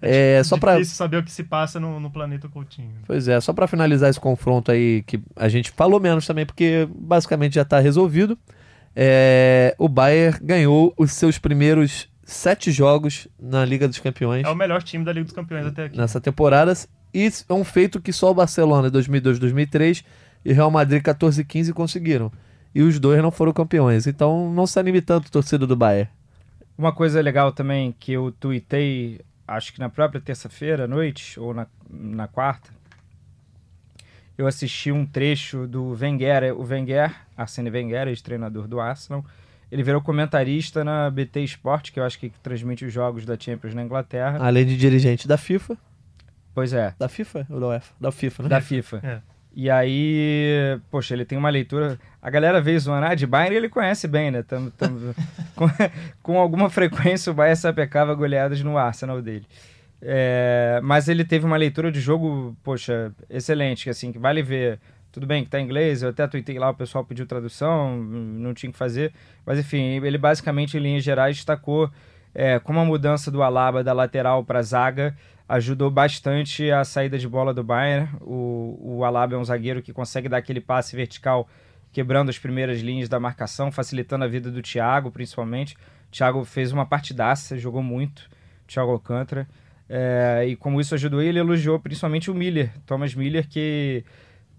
É, é só para saber o que se passa no, no, planeta Coutinho. Pois é, só para finalizar esse confronto aí que a gente falou menos também porque basicamente já está resolvido. É, o Bayern ganhou os seus primeiros sete jogos na Liga dos Campeões. É o melhor time da Liga dos Campeões até aqui. Nessa temporada. E é um feito que só o Barcelona 2002, 2003 e Real Madrid 14 15 conseguiram. E os dois não foram campeões. Então não se anime tanto torcida do Bayern. Uma coisa legal também que eu tuitei, acho que na própria terça-feira à noite, ou na, na quarta, eu assisti um trecho do Wenger, o Wenger, Arsene Wenger, ex-treinador do Arsenal, ele virou comentarista na BT Sport, que eu acho que transmite os jogos da Champions na Inglaterra. Além de dirigente da FIFA. Pois é. Da FIFA ou da UEFA? Da FIFA, né? Da FIFA. É. E aí, poxa, ele tem uma leitura. A galera veio zoando ah, de Bayern ele conhece bem, né? Tam, tam... com, com, alguma frequência o Bayern sapecava goleadas no Arsenal dele. É... mas ele teve uma leitura de jogo, poxa, excelente, assim, que vale ver tudo bem que tá em inglês, eu até tuitei lá, o pessoal pediu tradução, não tinha que fazer. Mas enfim, ele basicamente, em linhas gerais, destacou é, como a mudança do Alaba da lateral para zaga ajudou bastante a saída de bola do Bayern. O, o Alaba é um zagueiro que consegue dar aquele passe vertical, quebrando as primeiras linhas da marcação, facilitando a vida do Thiago, principalmente. O Thiago fez uma partidaça, jogou muito, Thiago Alcântara. É, e como isso ajudou ele, elogiou principalmente o Miller, Thomas Miller, que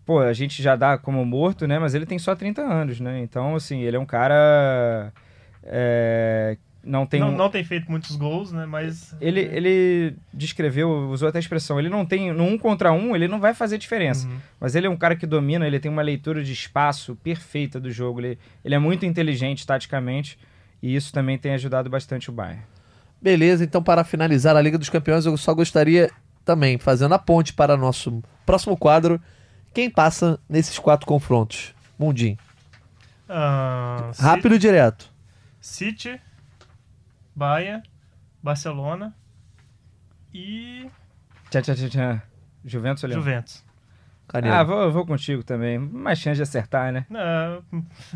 pô, a gente já dá como morto, né? Mas ele tem só 30 anos, né? Então, assim, ele é um cara. É, não tem não, não tem feito muitos gols, né? Mas ele, ele descreveu, usou até a expressão, ele não tem no um contra um, ele não vai fazer diferença. Uhum. Mas ele é um cara que domina, ele tem uma leitura de espaço perfeita do jogo. Ele, ele é muito inteligente taticamente e isso também tem ajudado bastante o Bayern. Beleza, então para finalizar a Liga dos Campeões, eu só gostaria também fazendo a ponte para nosso próximo quadro quem passa nesses quatro confrontos? Mundim. Uh, Rápido e direto. City, Bahia, Barcelona e. Tchau, tchau, tchau, tchau. Juventus ou Juventus. Ah, vou, vou contigo também. Mais chance de acertar, né? Não.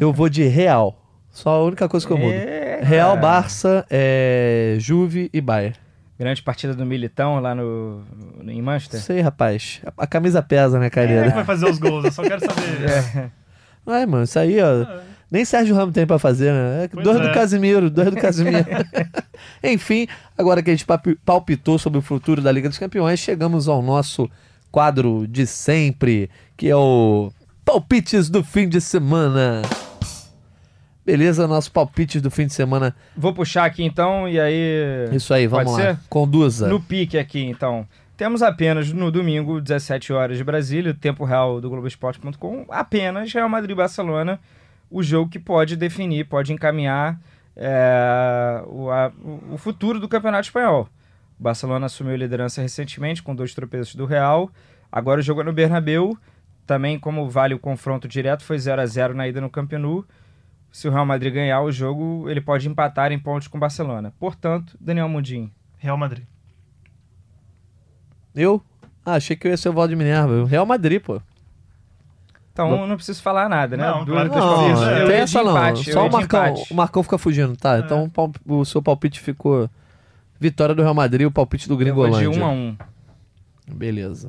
Eu vou de Real. Só a única coisa que eu mudo. É... Real, Barça, é... Juve e Bayern. Grande partida do Militão lá no, no em Manchester. Sei, rapaz. A, a camisa pesa, né? Quem é vai fazer os gols? Eu só quero saber. é. Não é, mano, isso aí, ó. É. Nem Sérgio Ramos tem pra fazer, né? É dois é. do Casimiro, dois do Casimiro. Enfim, agora que a gente palpitou sobre o futuro da Liga dos Campeões, chegamos ao nosso quadro de sempre, que é o Palpites do fim de semana. Beleza, nosso palpite do fim de semana. Vou puxar aqui então e aí. Isso aí, vamos lá. ser? Conduza. No pique aqui, então. Temos apenas no domingo, 17 horas de Brasília, tempo real do Globoesporte.com, apenas Real Madrid e Barcelona, o jogo que pode definir, pode encaminhar é, o, a- o futuro do Campeonato Espanhol. O Barcelona assumiu a liderança recentemente com dois tropeços do Real. Agora o jogo é no Bernabéu. Também, como vale o confronto direto, foi 0 a 0 na ida no Camp Nou. Se o Real Madrid ganhar o jogo, ele pode empatar em pontos com o Barcelona. Portanto, Daniel Mundinho. Real Madrid. Eu? Ah, achei que eu ia ser o Valde Minerva. Real Madrid, pô. Então, eu não preciso falar nada, né? Não, Duas claro que das não, é. eu tem essa de não. empate, eu Só o de Marcão, empate. o Marcão fica fugindo. Tá, então o seu palpite ficou vitória do Real Madrid, o palpite do Eu vou de Gringolândia. 1 a 1 Beleza.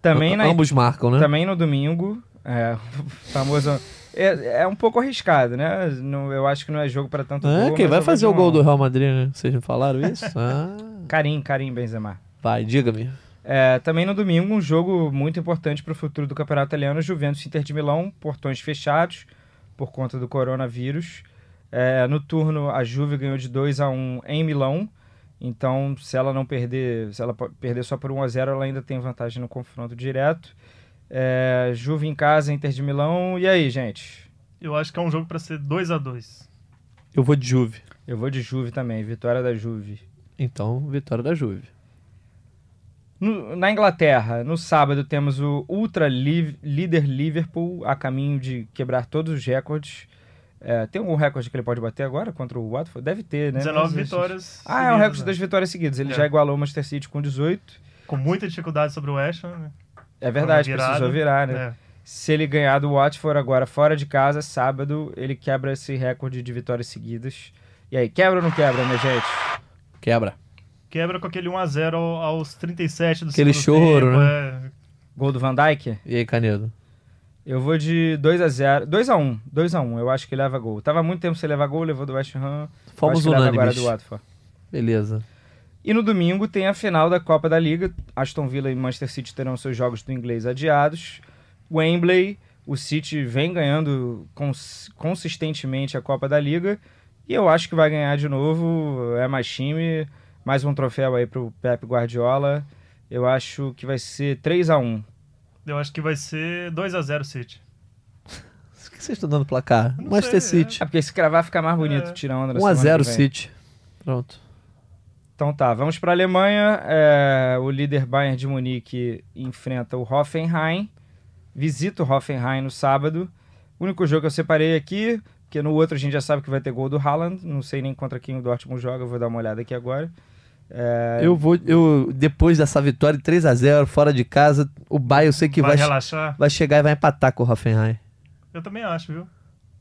Também, na, Ambos marcam, né? também no domingo, é, o famoso... É, é um pouco arriscado, né? Não- eu acho que não é jogo para tanto É, gol, quem vai fazer o 1 a gol 1. do Real Madrid, né? Vocês me falaram isso? Ah, Karim, Karim Benzema. vai, diga-me. É, também no domingo, um jogo muito importante para o futuro do Campeonato Italiano, Juventus Inter de Milão, portões fechados por conta do coronavírus. É, no turno, a Juve ganhou de 2 a 1 em Milão, então se ela não perder, se ela perder só por 1 a 0, ela ainda tem vantagem no confronto direto. É, Juve em casa, Inter de Milão. E aí, gente? Eu acho que é um jogo pra ser 2 a 2 Eu vou de Juve. Eu vou de Juve também, vitória da Juve. Então, vitória da Juve. No- na Inglaterra, no sábado, temos o ultra líder Liverpool a caminho de quebrar todos os recordes. É, tem algum recorde que ele pode bater agora contra o Watford? Deve ter, né? 19 Mas- vitórias. Ah, é o recorde né? das vitórias seguidas. Ele É. já igualou o Manchester City com 18. Com muita dificuldade sobre o West Ham, né? É verdade, virada. precisou virar, né? É. Se ele ganhar do Watford agora fora de casa, sábado, ele quebra esse recorde de vitórias seguidas. E aí, quebra ou não quebra, minha gente? Quebra. Quebra com aquele 1x0 aos 37 do Aquele segundo choro, tempo, né? Gol do Van Dijk? E aí, Canedo? Eu vou de 2 a 0 2 a 1 2 a 1 eu acho que leva gol. Tava muito tempo sem levar gol, levou do West Ham. Fomos leva agora unânimes. do Watford. Beleza. E no domingo tem a final da Copa da Liga. Aston Villa e Manchester City terão seus jogos do inglês adiados. Wembley, o City vem ganhando cons- consistentemente a Copa da Liga. E eu acho que vai ganhar de novo. É mais time. Mais um troféu aí pro Pep Guardiola. Eu acho que vai ser 3 a 1 Eu acho que vai ser 2x0 City. O que vocês estão dando placar? Não Manchester sei, City. É porque se cravar fica mais bonito, É. tira a onda da 1 a semana 0 que vem. City. Pronto. Então tá, vamos para a Alemanha. É, o líder Bayern de Munique enfrenta o Hoffenheim. Visita o Hoffenheim no sábado. O único jogo que eu separei aqui, porque no outro a gente já sabe que vai ter gol do Haaland. Não sei nem contra quem o Dortmund joga, eu vou dar uma olhada aqui agora. É, Eu vou. Eu, depois dessa vitória 3 a 0 fora de casa, o Bayern eu sei que vai vai, relaxar? vai chegar e vai empatar com o Hoffenheim. Eu também acho, viu?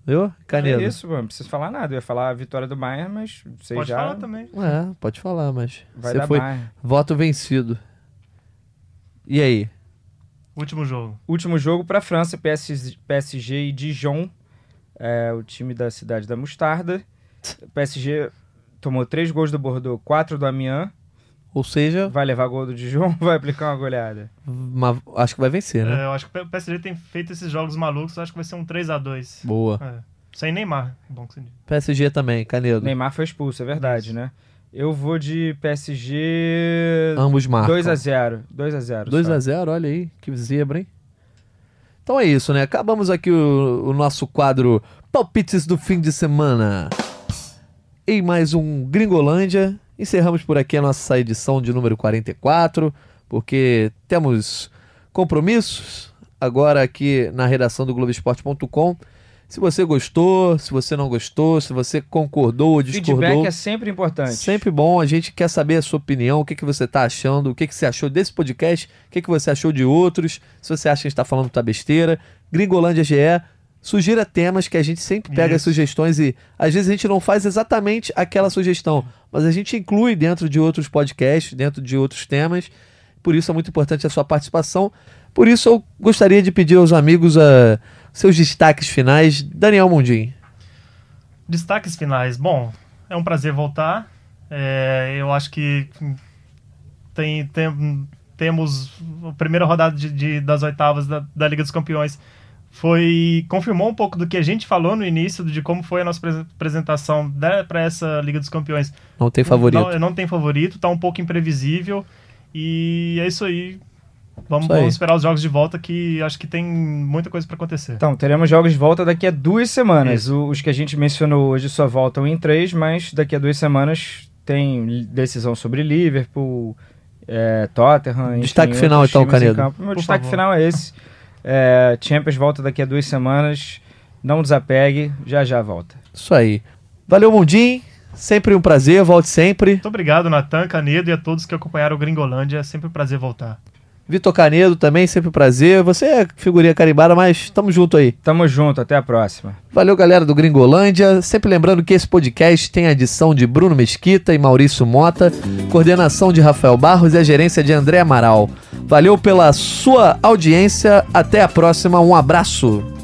Viu? Canedo. é isso, mano, não preciso falar nada. Eu ia falar a vitória do Bayern, mas você Pode já falar também. É, pode falar, mas vai você dar foi Bayern. voto vencido. E aí? Último jogo. Último jogo para França, PS, PSG e Dijon, é, o time da cidade da Mostarda. PSG tomou três gols do Bordeaux, quatro do Amiens. Ou seja, Vai levar gol do Dijon vai aplicar uma goleada? uma- acho que vai vencer, né? É, eu acho que o PSG tem feito esses jogos malucos, acho que vai ser um 3x2. Boa. É. Sem Neymar, bom que se diz. PSG também, Canedo. Neymar foi expulso, é verdade, né? Eu vou de PSG Ambos marcam. 2x0. 2x0. 2x0, olha aí, que zebra, hein? Então é isso, né? Acabamos aqui o, o nosso quadro Palpites do fim de semana. Em mais um Gringolândia. Encerramos por aqui a nossa edição de número 44, porque temos compromissos agora aqui na redação do Globoesporte.com. Se você gostou, se você não gostou, se você concordou ou discordou. Feedback é sempre importante. Sempre bom, a gente quer saber a sua opinião, o que, que você está achando, o que, que você achou desse podcast, o que, que você achou de outros, se você acha que a gente está falando tá besteira. Gringolândia GE, sugira temas que a gente sempre pega Isso. sugestões e às vezes a gente não faz exatamente aquela sugestão, mas a gente inclui dentro de outros podcasts, dentro de outros temas. Por isso é muito importante a sua participação. Por isso eu gostaria de pedir aos amigos a seus destaques finais. Daniel Mundim. Destaques finais. Bom, é um prazer voltar. É, eu acho que tem, tem- temos a primeira rodada de, de- das oitavas da, da Liga dos Campeões foi confirmou um pouco do que a gente falou no início de como foi a nossa apresentação para essa Liga dos Campeões. Não tem favorito. Não, não tem favorito, tá um pouco imprevisível e é isso aí. Vamos, isso aí. vamos, esperar os jogos de volta que acho que tem muita coisa para acontecer. Então, teremos jogos de volta daqui a duas semanas. Os que a gente mencionou hoje só voltam em três, mas daqui a duas semanas tem decisão sobre Liverpool, é, Tottenham. Destaque enfim, final então, Canedo. Meu destaque favor. final é esse. É, Champions volta daqui a duas semanas. Não desapegue, já já volta. Isso aí. Valeu, Mundim. Sempre um prazer, volte sempre. Muito obrigado, Natan, Canedo e a todos que acompanharam o Gringolândia. É sempre um prazer voltar. Vitor Canedo também, sempre um prazer. Você é figurinha carimbada, mas tamo junto aí. Tamo junto, até a próxima. Valeu, galera do Gringolândia. Sempre lembrando que esse podcast tem a edição de Bruno Mesquita e Maurício Mota, coordenação de Rafael Barros e a gerência de André Amaral. Valeu pela sua audiência. Até a próxima. Um abraço.